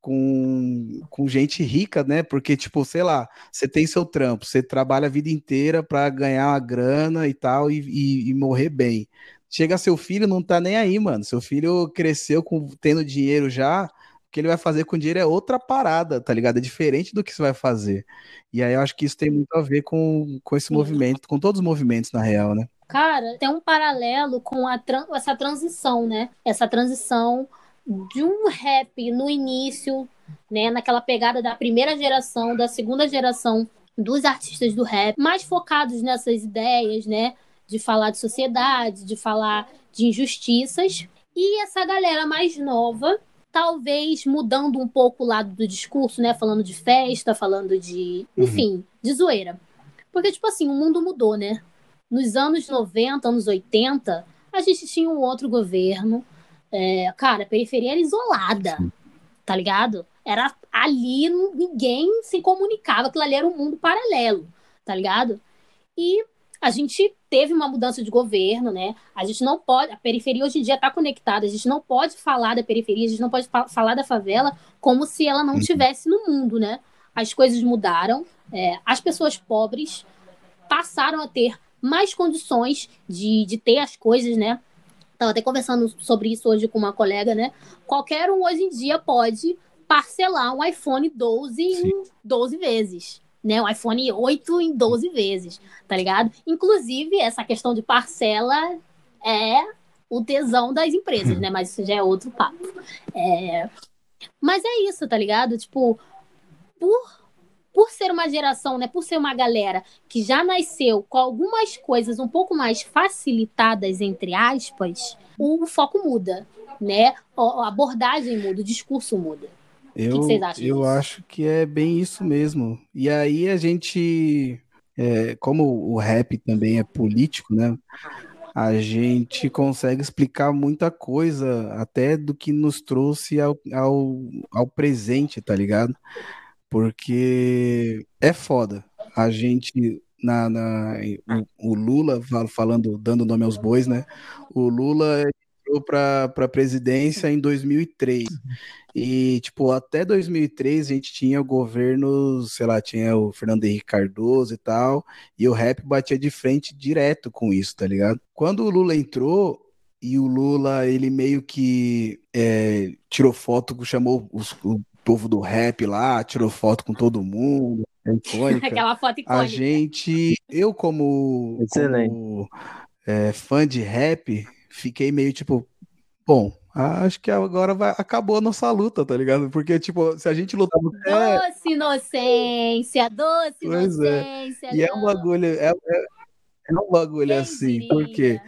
com, com gente rica, né? Porque, tipo, sei lá, você tem seu trampo, você trabalha a vida inteira pra ganhar uma grana e tal, e, e, e morrer bem. Chega seu filho, não tá nem aí, mano. Seu filho cresceu com, tendo dinheiro já, o que ele vai fazer com o dinheiro é outra parada, tá ligado? É diferente do que você vai fazer. E aí eu acho que isso tem muito a ver com, com esse
Sim.
movimento, com todos os movimentos, na real, né?
Cara, tem um paralelo com a essa transição, né? Essa transição de um rap no início, né? Naquela pegada da primeira geração, da segunda geração dos artistas do rap, mais focados nessas ideias, né? De falar de sociedade, de falar de injustiças. E essa galera mais nova, talvez mudando um pouco o lado do discurso, né? Falando de festa, falando de.
Uhum.
Enfim, de zoeira. Porque, tipo assim, o mundo mudou, né? Nos anos 90, anos 80, a gente tinha um outro governo. É, cara, a periferia era isolada, tá ligado? Era ali, ninguém se comunicava, aquilo ali era um mundo paralelo, tá ligado? E a gente teve uma mudança de governo, né? A gente não pode, a periferia hoje em dia tá conectada, a gente não pode falar da periferia, a gente não pode fa- falar da favela como se ela não tivesse no mundo, né? As coisas mudaram, é, as pessoas pobres passaram a ter mais condições de, de ter as coisas, né? Estava até conversando sobre isso hoje com uma colega, né? Qualquer um hoje em dia pode parcelar um iPhone 12 em 12 vezes, né? Um iPhone 8 em 12 vezes, tá ligado? Inclusive, essa questão de parcela é o tesão das empresas, né? Mas isso já é outro papo. É... Mas é isso, tá ligado? Tipo, por por ser uma geração, né, por ser uma galera que já nasceu com algumas coisas um pouco mais facilitadas, entre aspas, o foco muda, né? A abordagem muda, o discurso muda.
Eu,
que vocês acham
eu
disso?
acho que é bem isso mesmo. E aí a gente, é, como o rap também é político, né? A gente consegue explicar muita coisa, até do que nos trouxe ao, ao, ao presente, tá ligado? Porque é foda. A gente, na, na, o, o Lula, fal- falando, dando nome aos bois, né? O Lula entrou para a presidência em 2003. E, tipo, até 2003 a gente tinha governos, sei lá, tinha o Fernando Henrique Cardoso e tal, e o rap batia de frente direto com isso, tá ligado? Quando o Lula entrou, e o Lula, ele meio que é, tirou foto, chamou os- o povo do rap lá, tirou foto com todo mundo, é *laughs* icônica.
Aquela foto
A
icônica.
gente, eu como,
Excelente.
como é, fã de rap, fiquei meio tipo, bom, acho que agora vai, acabou a nossa luta, tá ligado? Porque, tipo, se a gente lutar. É,
Doce inocência, doce
Pois é.
inocência.
e é um
não.
bagulho, é, é, é um bagulho
Quem
assim,
diria?
porque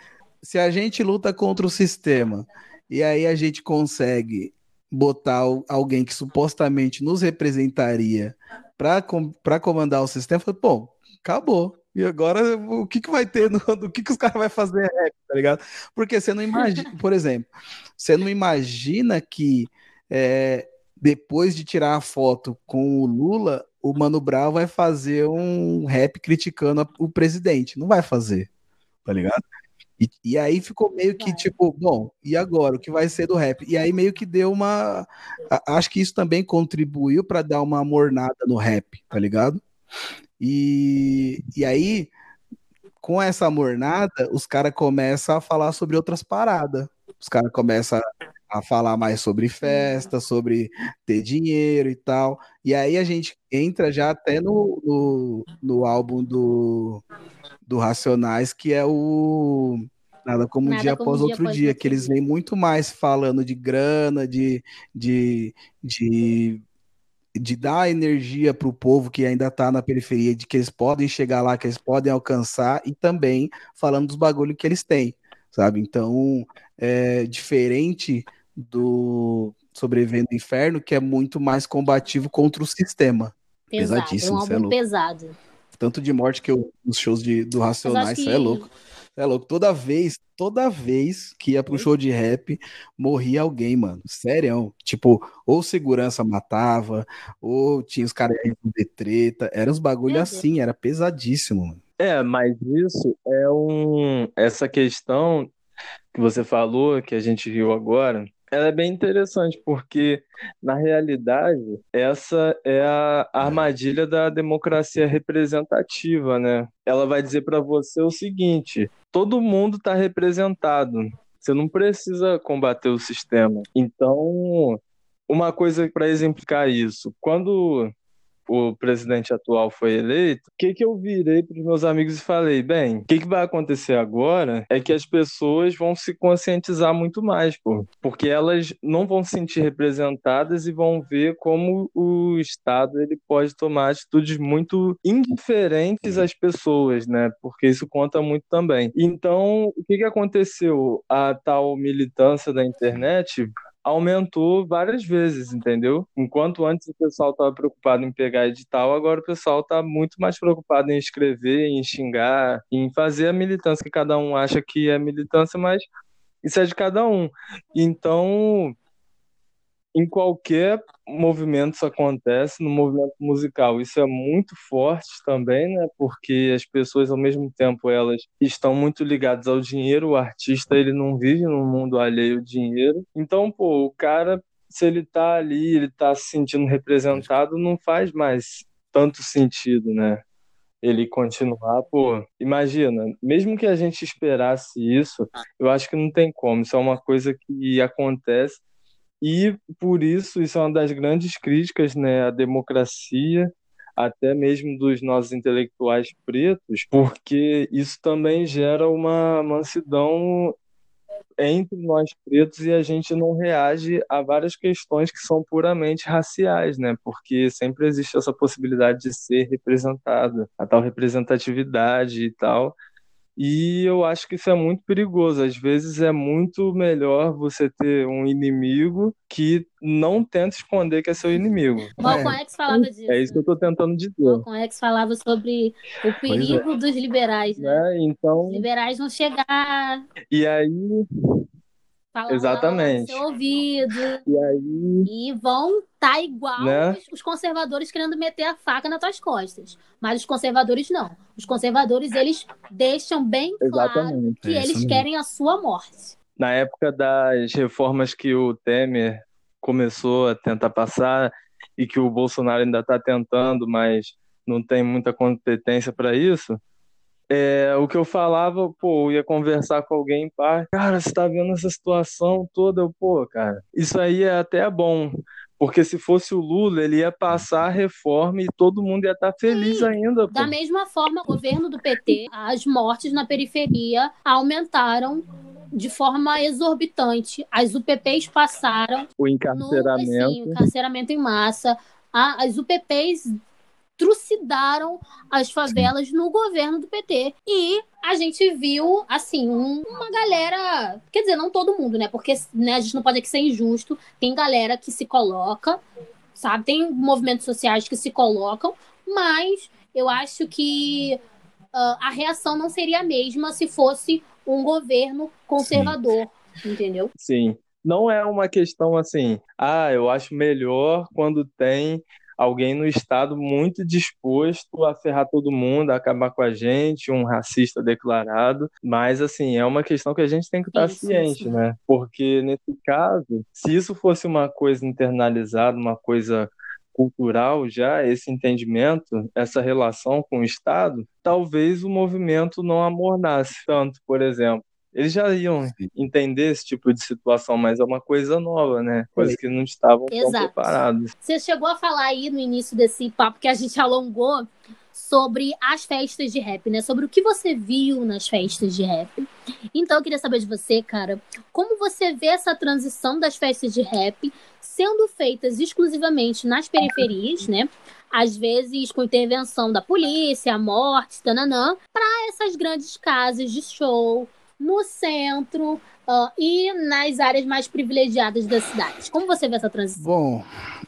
se a gente luta contra o sistema e aí a gente consegue botar alguém que supostamente nos representaria para com, comandar o sistema, falei, pô, acabou. E agora o que, que vai ter? No, *laughs* o que, que os caras vão fazer rap, tá ligado? Porque você não imagina, *laughs* por exemplo, você não imagina que é, depois de tirar a foto com o Lula, o Mano Brown vai fazer um rap criticando o presidente. Não vai fazer, tá ligado? E, e, aí ficou meio que tipo, bom, e agora? O que vai ser do rap? E aí meio que deu uma. Acho que isso também contribuiu para dar uma mornada no rap, tá ligado? E, e aí, com essa mornada, os caras começam a falar sobre outras paradas. Os caras começam a falar mais sobre festa, sobre ter dinheiro e tal. E aí a gente entra já até no, no, no álbum do, do Racionais, que é o Nada como Nada um dia como após dia outro após dia, que eles vêm muito mais falando de grana, de, de, de, de dar energia para o povo que ainda está na periferia, de que eles podem chegar lá, que eles podem alcançar, e também falando dos bagulhos que eles têm, sabe? Então, é diferente do Sobrevivendo do Inferno, que é muito mais combativo contra o sistema.
Pesado, Pesadíssimo, é um é álbum é pesado
tanto de morte que eu nos shows de, do Racionais, isso que... é louco. É louco. Toda vez, toda vez que ia pro show de rap, morria alguém, mano. Sério. Tipo, ou segurança matava, ou tinha os caras de treta. Era uns bagulho assim, era pesadíssimo, mano.
É, mas isso é um. Essa questão que você falou, que a gente viu agora, ela é bem interessante, porque, na realidade, essa é a armadilha da democracia representativa, né? Ela vai dizer para você o seguinte: todo mundo está representado. Você não precisa combater o sistema. Então, uma coisa para exemplificar isso, quando o presidente atual foi eleito, o que, que eu virei para os meus amigos e falei: bem, o que, que vai acontecer agora é que as pessoas vão se conscientizar muito mais, pô, porque elas não vão se sentir representadas e vão ver como o Estado ele pode tomar atitudes muito indiferentes às pessoas, né? Porque isso conta muito também. Então, o que, que aconteceu? A tal militância da internet aumentou várias vezes, entendeu? Enquanto antes o pessoal estava preocupado em pegar edital, agora o pessoal está muito mais preocupado em escrever, em xingar, em fazer a militância que cada um acha que é militância, mas isso é de cada um. Então, em qualquer movimento isso acontece, no movimento musical. Isso é muito forte também, né? Porque as pessoas, ao mesmo tempo, elas estão muito ligadas ao dinheiro. O artista, ele não vive num mundo alheio ao dinheiro. Então, pô, o cara, se ele tá ali, ele tá se sentindo representado, não faz mais tanto sentido, né? Ele continuar, pô, imagina, mesmo que a gente esperasse isso, eu acho que não tem como. Isso é uma coisa que acontece e por isso, isso é uma das grandes críticas né, à democracia, até mesmo dos nossos intelectuais pretos, porque isso também gera uma mansidão entre nós pretos e a gente não reage a várias questões que são puramente raciais, né? Porque sempre existe essa possibilidade de ser representado, a tal representatividade e tal. E eu acho que isso é muito perigoso. Às vezes é muito melhor você ter um inimigo que não tenta esconder que é seu inimigo.
Malcolm é. X falava disso.
É isso que eu estou tentando dizer.
Malcolm X falava sobre o é. perigo é. dos liberais, né?
É, então...
Os liberais vão chegar.
E aí
Falar
Exatamente.
Seu ouvido.
E aí.
E vão estar tá igual né? os conservadores querendo meter a faca nas tuas costas. Mas os conservadores não. Os conservadores, eles deixam bem claro Exatamente. que é eles querem a sua morte.
Na época das reformas que o Temer começou a tentar passar e que o Bolsonaro ainda está tentando, mas não tem muita competência para isso, é, o que eu falava, pô, eu ia conversar com alguém em par, cara, você tá vendo essa situação toda? Eu, pô, cara, isso aí é até bom, porque se fosse o Lula, ele ia passar a reforma e todo mundo ia estar tá feliz Sim, ainda. Pô.
Da mesma forma, o governo do PT, as mortes na periferia aumentaram de forma exorbitante. As UPPs passaram.
O encarceramento.
No, assim, encarceramento em massa. As UPPs trucidaram as favelas no governo do PT. E a gente viu, assim, um- uma galera. Quer dizer, não todo mundo, né? Porque né, a gente não pode aqui ser injusto. Tem galera que se coloca, sabe? Tem movimentos sociais que se colocam, mas eu acho que ah, a reação não seria a mesma se fosse um governo conservador, entendeu?
Sim. Não é uma questão assim, ah, eu acho melhor quando tem alguém no Estado muito disposto a ferrar todo mundo, a acabar com a gente, um racista declarado. Mas, assim, é uma questão que a gente tem que estar
Isso,
ciente,
isso.
né? Porque, nesse caso, se isso fosse uma coisa internalizada, uma coisa cultural já, esse entendimento, essa relação com o Estado, talvez o movimento não amornasse tanto, por exemplo. Eles já iam
Sim.
entender esse tipo de situação, mas é uma coisa nova, né? Coisa que não estavam preparados.
Você chegou a falar aí no início desse papo que a gente alongou sobre as festas de rap, né? Sobre o que você viu nas festas de rap. Então eu queria saber de você, cara, como você vê essa transição das festas de rap sendo feitas exclusivamente nas periferias, né? Às vezes com intervenção da polícia, morte, tananã, para essas grandes casas de show no centro ah, e nas áreas mais privilegiadas da cidade. Como você vê essa transição?
Bom,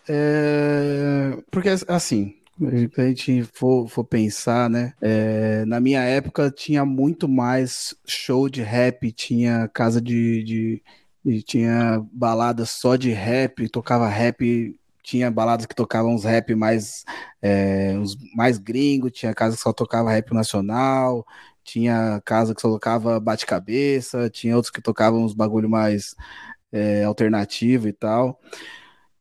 é, porque assim, se a gente for, for pensar, né? é, na minha época tinha muito mais show de rap, tinha casa de, de- de- tinha baladas só de rap, tocava rap, tinha baladas que tocavam uns rap mais, é, uns mais gringo, tinha casa que só tocava rap nacional, tinha casa que só tocava bate-cabeça, tinha outros que tocavam uns bagulho mais é, alternativo e tal.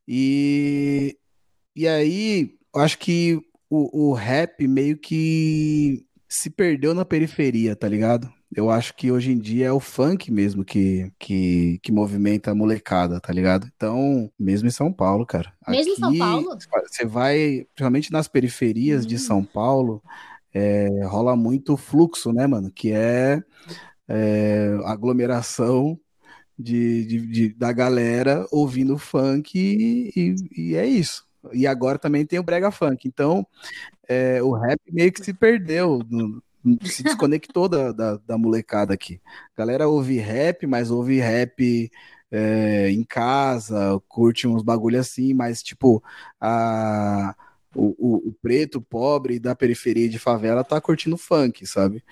E, e aí, eu acho que o, o rap meio que se perdeu na periferia, tá ligado? Eu acho que hoje em dia é o funk mesmo que, que, que movimenta a molecada, tá ligado? Então, mesmo em São Paulo, cara.
Mesmo em São
Aqui,
Paulo?
Você vai, principalmente nas periferias de
Hum.
São Paulo, é, rola muito fluxo, né, mano? Que é, é, aglomeração de, de- de- da galera ouvindo funk e, e- e é isso. E agora também tem o brega funk. Então, é, o rap meio que se perdeu, se desconectou da, da, da molecada aqui. A galera ouve rap, mas ouve rap é, em casa, curte uns bagulho assim, mas tipo, a, o, o- o preto, pobre da periferia de favela tá curtindo funk, sabe?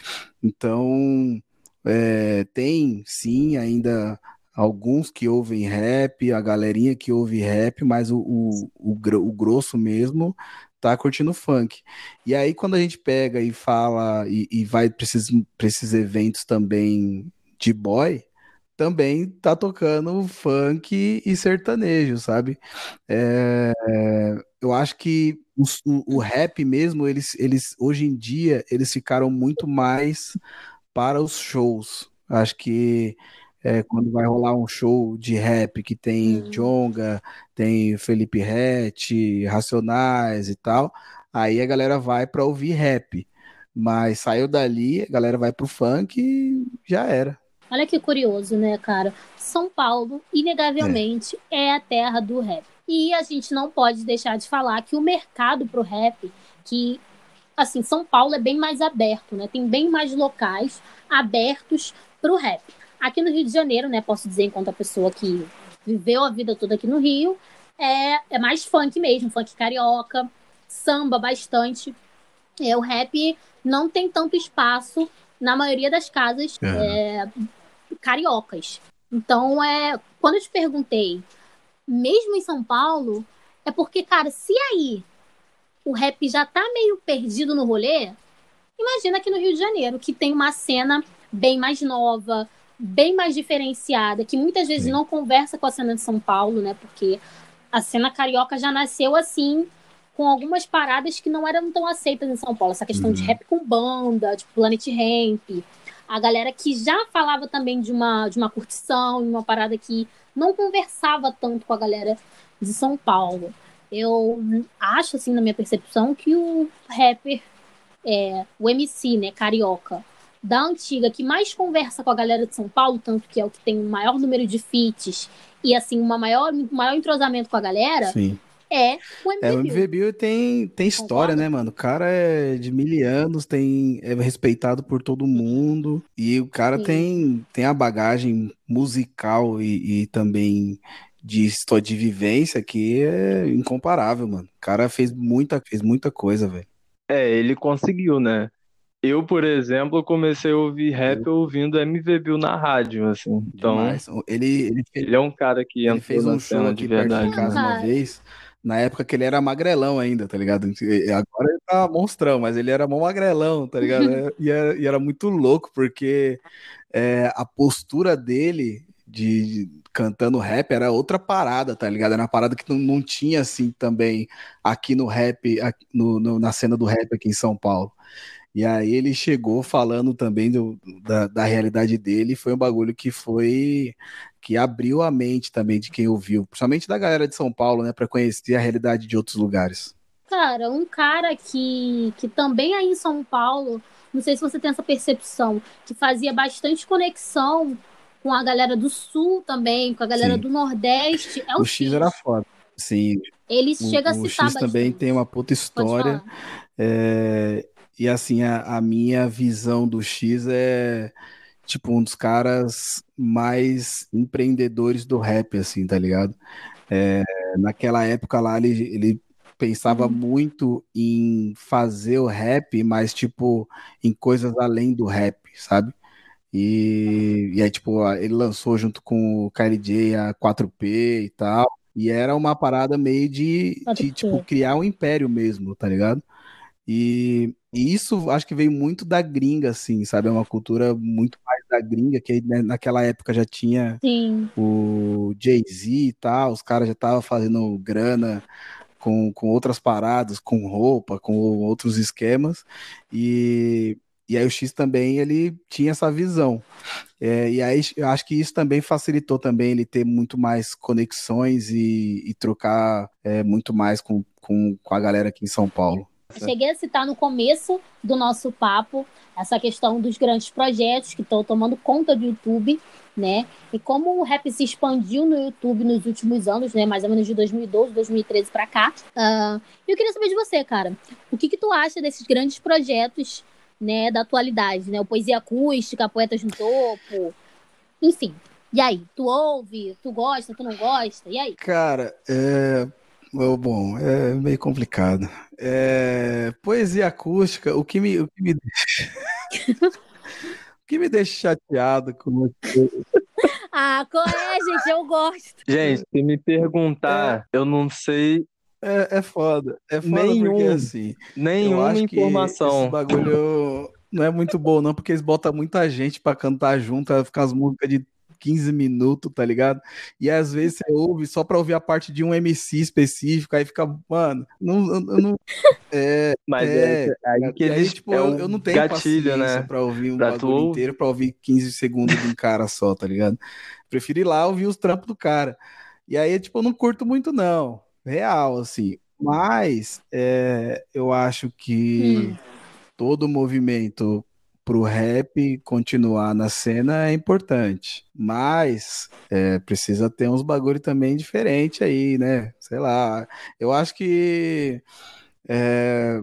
Então, é, tem sim ainda alguns que ouvem rap, a galerinha que ouve rap, mas o, o, o, gro- o grosso mesmo tá curtindo funk. E aí, quando a gente pega e fala e, e vai para esses, esses eventos também de boy, também tá tocando funk e sertanejo, sabe? É, eu acho que o, o rap mesmo, eles, eles hoje em dia, eles ficaram muito mais para os shows. Acho que é, quando vai rolar um show de rap que tem
Hum.
Djonga, tem Felipe Ret, Racionais e tal, aí a galera vai para ouvir rap. Mas saiu dali, a galera vai pro funk e já era.
Olha que curioso, né, cara? São Paulo, inegavelmente, é. a terra do rap. E a gente não pode deixar de falar que o mercado pro rap, que, assim, São Paulo é bem mais aberto, né? Tem bem mais locais abertos pro rap. Aqui no Rio de Janeiro, né, posso dizer, enquanto a pessoa que viveu a vida toda aqui no Rio, é, é mais funk mesmo, funk carioca, samba bastante. É, o rap não tem tanto espaço na maioria das casas é, cariocas. Então, é, quando eu te perguntei, mesmo em São Paulo, é porque, cara, se aí o rap já tá meio perdido no rolê, imagina aqui no Rio de Janeiro, que tem uma cena bem mais nova, bem mais diferenciada, que muitas vezes
Sim.
não conversa com a cena de São Paulo, né? Porque a cena carioca já nasceu assim, com algumas paradas que não eram tão aceitas em São Paulo. Essa questão de
Uhum.
rap com banda, tipo Planet Ramp. A galera que já falava também de uma, de uma curtição, uma parada que não conversava tanto com a galera de São Paulo. Eu acho, assim, na minha percepção, que o rapper, é, o MC, né, carioca, da antiga, que mais conversa com a galera de São Paulo, tanto que é o que tem o maior número de feats e, assim, uma maior, um maior entrosamento com a galera,
Sim.
É o
É, o
MV Bill.
MV Bill tem, tem história, né, mano? O cara é de mil anos, tem, é respeitado por todo mundo. E o cara
Sim.
tem, tem a bagagem musical e, e também de história de vivência que é incomparável, mano. O cara fez muita, fez muita coisa, velho.
É, ele conseguiu, né? Eu, por exemplo, comecei a ouvir rap ouvindo MV Bill na rádio, assim. Então,
Demais. Ele, ele fez,
ele é um cara que
ele
entrou
fez
na
um show
cena de
aqui perto
verdade.
de casa
né?
uma vez. Na época que ele era magrelão ainda, tá ligado? Agora ele tá monstrão, mas ele era mó magrelão, tá ligado? *laughs* E era, e era muito louco, porque é, a postura dele de, de- cantando rap era outra parada, tá ligado? Era uma parada que não, não tinha assim também aqui no rap, aqui no- no- na cena do rap aqui em São Paulo. E aí ele chegou falando também do- da, da realidade dele, foi um bagulho que foi que abriu a mente também de quem ouviu, principalmente da galera de São Paulo, né, Pra conhecer a realidade de outros lugares.
Cara, um cara que, que também aí em São Paulo, não sei se você tem essa percepção, que fazia bastante conexão com a galera do Sul também, com a galera
Sim.
do Nordeste, é o,
O X era foda. Sim,
Ele
o,
chega a
o
citar
X também tem uma puta história. é, e assim, a, a minha visão do X é tipo um dos caras mais empreendedores do rap, assim, tá ligado? É, naquela época lá, ele, ele pensava
Uhum.
muito em fazer o rap, mas tipo, em coisas além do rap, sabe? E, e aí, tipo, ele lançou junto com o KLJ a 4P e tal. E era uma parada meio de, de tipo, criar um império mesmo, tá ligado? E, e isso acho que veio muito da gringa, assim, sabe? É uma cultura muito mais da gringa, que né, naquela época já tinha
Sim,
o Jay-Z e tal, os caras já estavam fazendo grana com, com outras paradas, com roupa, com outros esquemas, e, e aí o X também ele tinha essa visão. É, e aí eu acho que isso também facilitou também ele ter muito mais conexões e, e trocar é, muito mais com, com, com a galera aqui em São Paulo.
Eu cheguei a citar no começo do nosso papo essa questão dos grandes projetos que estão tomando conta do YouTube, né? E como o rap se expandiu no YouTube nos últimos anos, né? Mais ou menos de 2012, 2013 para cá. E eu queria saber de você, cara. O que que tu acha desses grandes projetos, né? Da atualidade, né? O Poesia Acústica, Poetas no Topo, enfim. E aí, tu ouve, tu gosta, tu não gosta? E aí?
Cara, é. É, Bom, é meio complicado. É, Poesia acústica, o que me, o que me deixa, o que me deixa chateado com
Ah, qual é, gente? Eu gosto.
Gente, se me perguntar, eu não sei
é, é foda, é foda
Nenhum.
porque assim, eu
nenhuma informação.
esse bagulho não é muito bom não, porque eles botam muita gente pra cantar junto, ficar as músicas de 15 minutos, tá ligado? E às vezes você ouve só pra ouvir a parte de um MC específico, aí fica, mano, não, eu não, *laughs* é,
Mas
É,
é, aí que
aí,
eles
tipo,
é
eu,
o
eu não tenho
gatilho,
paciência
né?
pra ouvir um
Pra tu
bagulho
ouvir.
inteiro, pra ouvir 15 segundos de um cara só, tá ligado? Prefiro ir lá ouvir os trampos do cara. E aí, tipo, eu não curto muito, não. Real, assim. Mas é, eu acho que
Hum.
todo movimento pro rap continuar na cena é importante. Mas é, precisa ter uns bagulho também diferente aí, né? Sei lá. Eu acho que é,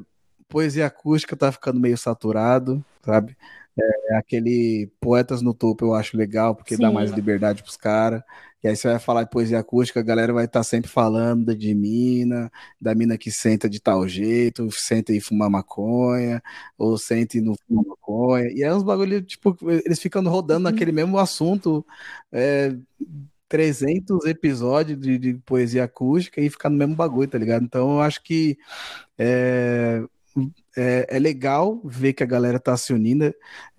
poesia acústica tá ficando meio saturado, sabe? É, aquele Poetas no Topo eu acho legal, porque dá
Sim.
mais liberdade pros caras. E aí você vai falar de poesia acústica, a galera vai estar sempre falando de mina, da mina que senta de tal jeito, senta e fuma maconha, ou senta e não fuma maconha. E é uns bagulho, tipo, eles ficam rodando naquele mesmo assunto, é, 300 episódios de, de poesia acústica e ficar no mesmo bagulho, tá ligado? Então eu acho que é, é, é legal ver que a galera tá se unindo.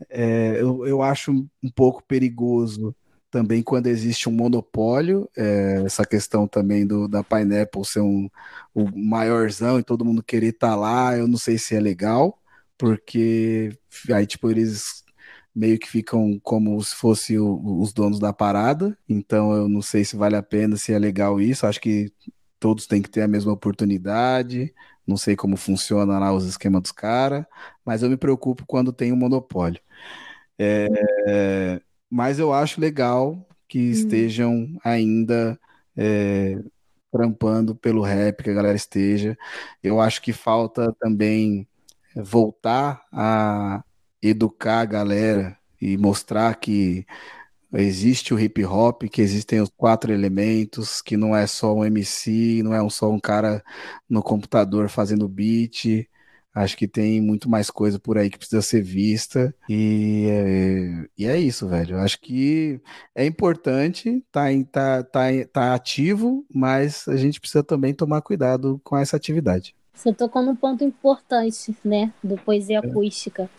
É, eu, eu acho um pouco perigoso também quando existe um monopólio, é, essa questão também do, da Pineapple ser um, o maiorzão e todo mundo querer estar lá, eu não sei se é legal, porque aí, tipo, eles meio que ficam como se fossem os donos da parada, então eu não sei se vale a pena, se é legal isso, acho que todos têm que ter a mesma oportunidade, não sei como funciona lá os esquemas dos caras, mas eu me preocupo quando tem um monopólio. É, mas eu acho legal que estejam ainda é, trampando pelo rap, que a galera esteja. Eu acho que falta também voltar a educar a galera e mostrar que existe o hip hop, que existem os quatro elementos, que não é só um MC, não é só um cara no computador fazendo beat. Acho que tem muito mais coisa por aí que precisa ser vista. E é, e é isso, velho. Acho que é importante, tá, em- tá, tá, tá ativo, mas a gente precisa também tomar cuidado com essa atividade.
Você tocou num ponto importante, né? Do poesia
É.
acústica.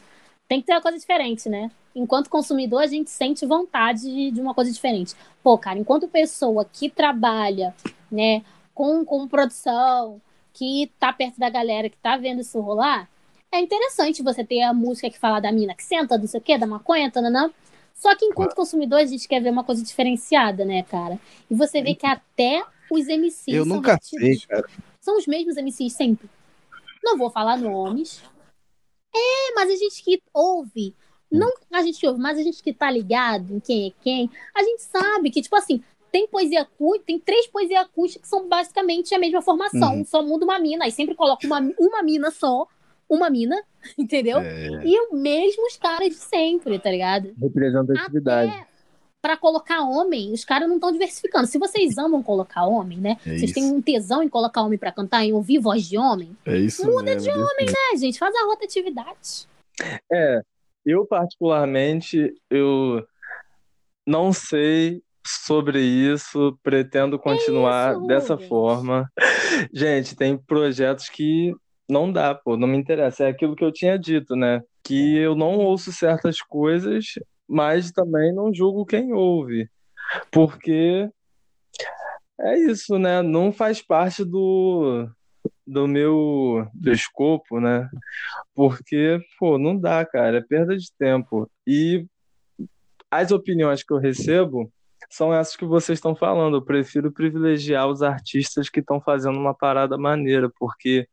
Tem que ter uma coisa diferente, né? Enquanto consumidor, a gente sente vontade de, uma coisa diferente. Pô, cara, enquanto pessoa que trabalha, né, com, com produção, que tá perto da galera, que tá vendo isso rolar, é interessante você ter a música que fala da mina que senta, não sei o quê, da maconha, tananã. Só que enquanto consumidor, a gente quer ver uma coisa diferenciada, né, cara? E você vê que até os MCs
Eu nunca sei, cara.
são os mesmos MCs sempre. Não vou falar nomes. É, mas a gente que ouve, não a gente ouve, mas a gente que tá ligado em quem é quem, a gente sabe que, tipo assim, tem poesia acústica, tem três poesias acústicas que são basicamente a mesma formação,
Uhum.
só muda uma mina, aí sempre coloca uma, uma mina só, uma mina, *laughs* entendeu?
É,
E os mesmos caras de sempre, tá ligado?
Representatividade.
Até pra colocar homem, os caras não estão diversificando. Se vocês amam colocar homem, né?
É
vocês
isso.
têm um tesão em colocar homem pra cantar, em ouvir voz de homem,
é isso
Muda
mesmo.
de homem, né, gente? Faz a rotatividade.
É, eu particularmente, eu não sei sobre isso, pretendo continuar
isso,
dessa forma. *laughs* Gente, tem projetos que não dá, pô, não me interessa. É aquilo que eu tinha dito, né? Que eu não ouço certas coisas, mas também não julgo quem ouve. Porque é isso, né? Não faz parte do, do meu do escopo, né? Porque, pô, não dá, cara, é perda de tempo. E as opiniões que eu recebo são essas que vocês estão falando. Eu prefiro privilegiar os artistas que estão fazendo uma parada maneira, porque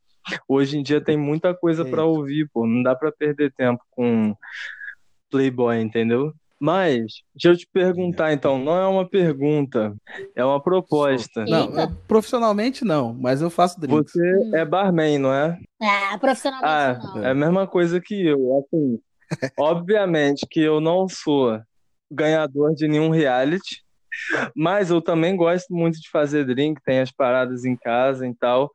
hoje em dia tem muita coisa
isso.
ouvir, pô. Não dá pra perder tempo com Playboy, entendeu? Mas, deixa eu te perguntar então, não é uma pergunta, é uma proposta.
Não, é- profissionalmente não, mas eu faço drinks.
Você
Hum.
é barman, não é?
Ah, profissionalmente
Ah,
não.
é a mesma coisa que eu. Assim, *laughs* obviamente que eu não sou ganhador de nenhum reality, mas eu também gosto muito de fazer drink, tem as paradas em casa e tal.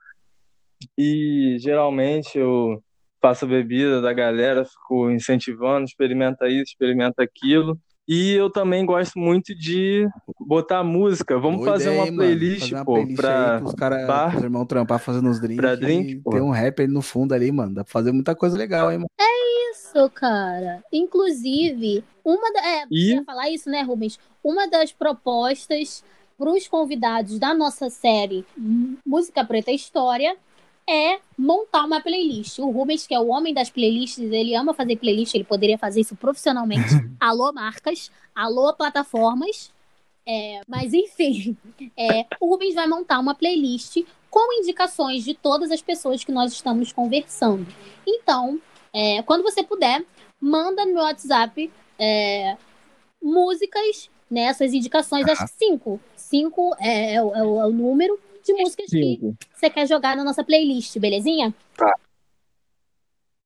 E geralmente eu faço a bebida da galera, fico incentivando, experimenta isso, experimenta aquilo. E eu também gosto muito de botar música. Vamos
Boa
fazer
ideia,
uma playlist.
Fazer uma
pô,
playlist
pra
aí pros caras,
bar.
pros irmãos trampar fazendo uns drinks.
Pra drink, pô.
Tem um rap ali no fundo ali, mano. Dá pra fazer muita coisa legal, hein, mano.
Isso, cara. Inclusive, uma da... é,
E-
você ia falar isso, né, Rubens? Uma das propostas para os convidados da nossa série Música Preta História é montar uma playlist. O Rubens, que é o homem das playlists, ele ama fazer playlist, ele poderia fazer isso profissionalmente. *laughs* alô, marcas, alô, plataformas. É, mas, enfim, é, o Rubens vai montar uma playlist com indicações de todas as pessoas que nós estamos conversando. Então, é, quando você puder, manda no meu WhatsApp é, músicas, né? Essas indicações, acho que cinco. Cinco é, é é o número de músicas que
Cinco.
você quer jogar na nossa playlist, belezinha?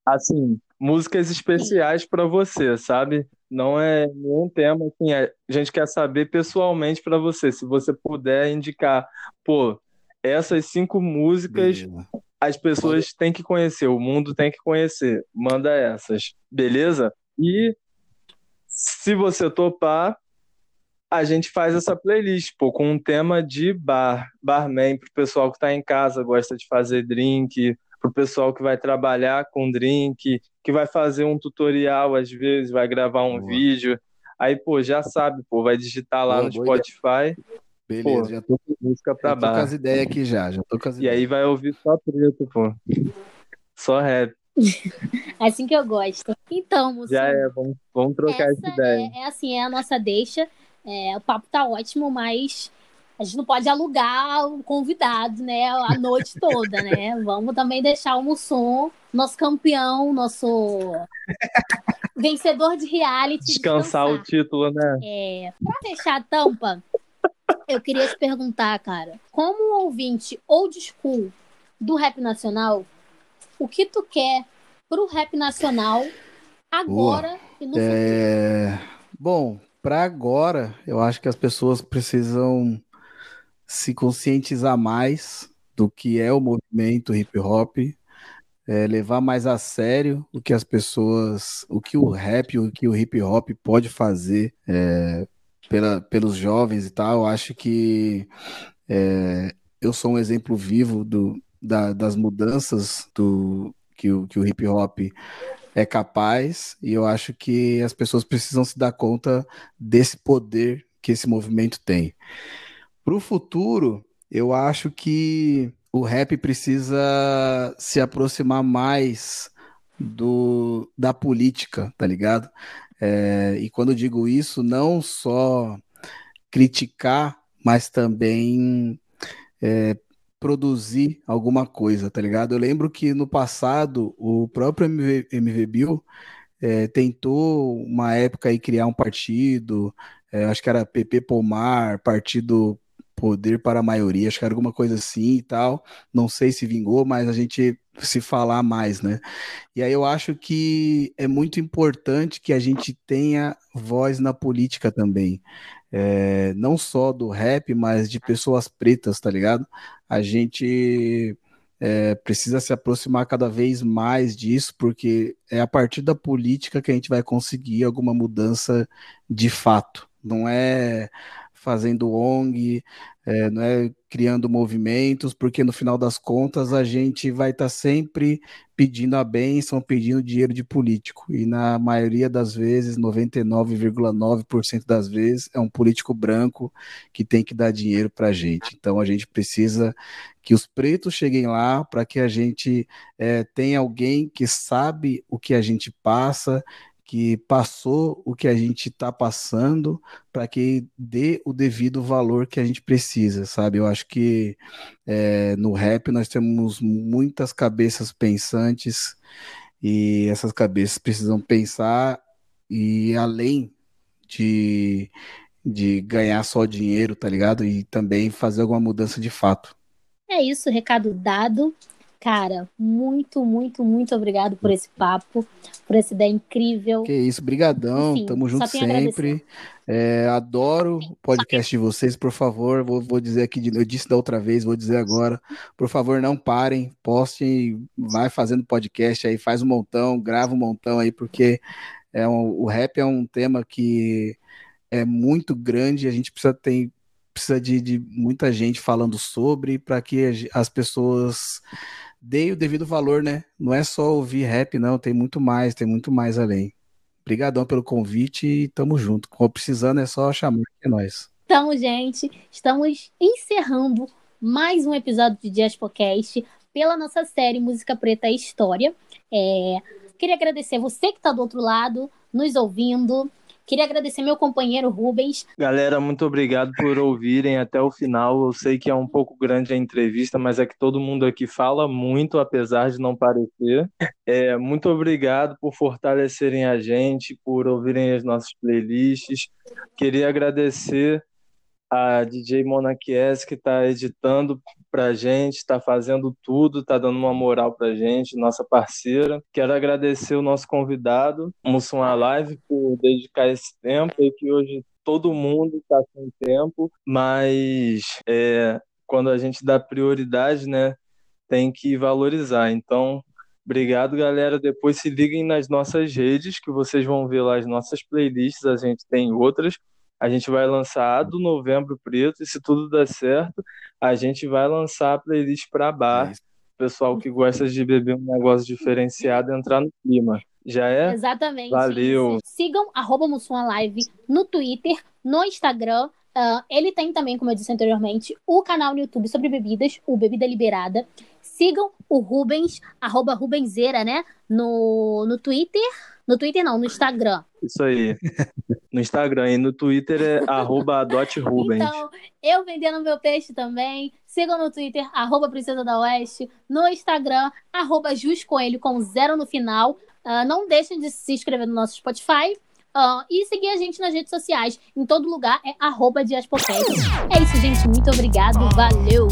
Assim, músicas especiais pra você, sabe? Não é nenhum tema, assim, é- a gente quer saber pessoalmente pra você. Se você puder indicar, pô, essas cinco músicas
Beleza.
as pessoas têm que conhecer, o mundo tem que conhecer. Manda essas, beleza? E se você topar, a gente faz essa playlist, pô, com um tema de bar, barman, pro pessoal que tá em casa, gosta de fazer drink, pro pessoal que vai trabalhar com drink, que vai fazer um tutorial às vezes, vai gravar um
Boa.
vídeo. Aí, pô, já sabe, pô, vai digitar lá
Boa,
no Spotify,
Beleza,
pô,
já tô,
música pra
já tô com
bar.
as ideias aqui já. Já tô com as
E
ideias.
aí vai ouvir só preto, pô. Só rap.
É *laughs* assim que eu gosto. Então, Mussum,
Já é, vamos, vamos trocar essa
essa
ideia.
é, é assim, é a nossa deixa. É, o papo tá ótimo, mas a gente não pode alugar o convidado, né, a noite toda, né? Vamos também deixar o Mussum, nosso campeão, nosso vencedor de reality,
Descansar o título, né?
É, pra fechar a tampa, Eu queria te perguntar, cara, como ouvinte old school do rap nacional, o que tu quer pro rap nacional agora Boa. e no
é... futuro? Bom, para agora, eu acho que as pessoas precisam se conscientizar mais do que é o movimento hip hop, é, levar mais a sério o que as pessoas, o que o rap, o que o hip hop pode fazer é, pela, pelos jovens e tal. Eu acho que é, eu sou um exemplo vivo do, da, das mudanças do, que, que o hip hop é capaz, e eu acho que as pessoas precisam se dar conta desse poder que esse movimento tem. Para o futuro, eu acho que o rap precisa se aproximar mais do, da política, tá ligado? É, e quando digo isso, não só criticar, mas também é, produzir alguma coisa, tá ligado? Eu lembro que no passado o próprio MV, MV Bill é, tentou uma época aí criar um partido, é, acho que era PP Pomar, Partido Poder para a Maioria, acho que era alguma coisa assim e tal. Não sei se vingou, mas a gente se falar mais, né? E aí eu acho que é muito importante que a gente tenha voz na política também. É, não só do rap, mas de pessoas pretas, tá ligado? A gente é, precisa se aproximar cada vez mais disso, porque é a partir da política que a gente vai conseguir alguma mudança de fato. Não é fazendo ONG, é, é criando movimentos, porque no final das contas a gente vai estar tá sempre pedindo a bênção, pedindo dinheiro de político. E na maioria das vezes, 99,9% das vezes, é um político branco que tem que dar dinheiro para a gente. Então a gente precisa que os pretos cheguem lá para que a gente é, tenha alguém que sabe o que a gente passa que passou o que a gente está passando para que dê o devido valor que a gente precisa, sabe? Eu acho que é, no rap nós temos muitas cabeças pensantes e essas cabeças precisam pensar e além de, de ganhar só dinheiro, tá ligado? E também fazer alguma mudança de fato.
É isso, recado dado. Cara, muito, muito, muito obrigado por esse papo, por essa ideia incrível.
Que isso, brigadão, Enfim, tamo junto sempre. É, adoro o podcast de vocês, por favor, vou, vou dizer aqui, eu disse da outra vez, vou dizer agora, por favor, não parem, postem, vai fazendo podcast aí, faz um montão, grava um montão aí, porque é um, o rap é um tema que é muito grande, a gente precisa ter precisa de, de muita gente falando sobre para que as pessoas dei o devido valor, né? Não é só ouvir rap, não, tem muito mais, tem muito mais além. Obrigadão pelo convite e tamo junto. Como precisando é só chamar que é nós.
Então, gente, estamos encerrando mais um episódio de Diaspocast pela nossa série Música Preta e História. É... Queria agradecer você que está do outro lado, nos ouvindo. Queria agradecer meu companheiro Rubens.
Galera, muito obrigado por ouvirem até o final. Eu sei que é um pouco grande a entrevista, mas é que todo mundo aqui fala muito, apesar de não parecer. É, muito obrigado por fortalecerem a gente, por ouvirem as nossas playlists. Queria agradecer a DJ Monaquies, que está editando para a gente, está fazendo tudo, está dando uma moral para a gente, nossa parceira. Quero agradecer o nosso convidado, Mussum Live, por dedicar esse tempo e que hoje todo mundo está sem tempo, mas é, quando a gente dá prioridade, né, tem que valorizar. Então, Obrigado, galera. Depois se liguem nas nossas redes, que vocês vão ver lá as nossas playlists. A gente tem outras. A gente vai lançar a do Novembro Preto e se tudo der certo, a gente vai lançar a playlist para bar. É pessoal que gosta de beber um negócio diferenciado entrar no clima. Já é?
Exatamente.
Valeu.
Sigam arroba Live no Twitter, no Instagram. Uh, ele tem também, como eu disse anteriormente, o canal no YouTube sobre bebidas, o Bebida Liberada. Sigam o Rubens, arroba Rubenzeira, né? No, no Twitter. No Twitter não, no Instagram.
Isso aí. No Instagram e no Twitter é *laughs* arroba Então,
eu vendendo meu peixe também. Sigam no Twitter, arroba Princesa da Oeste. No Instagram, arroba Jus Coelho com zero no final. Uh, não deixem de se inscrever no nosso Spotify. Uh, e seguir a gente nas redes sociais. Em todo lugar é arroba Diaspocast. É isso, gente. Muito obrigado. Valeu!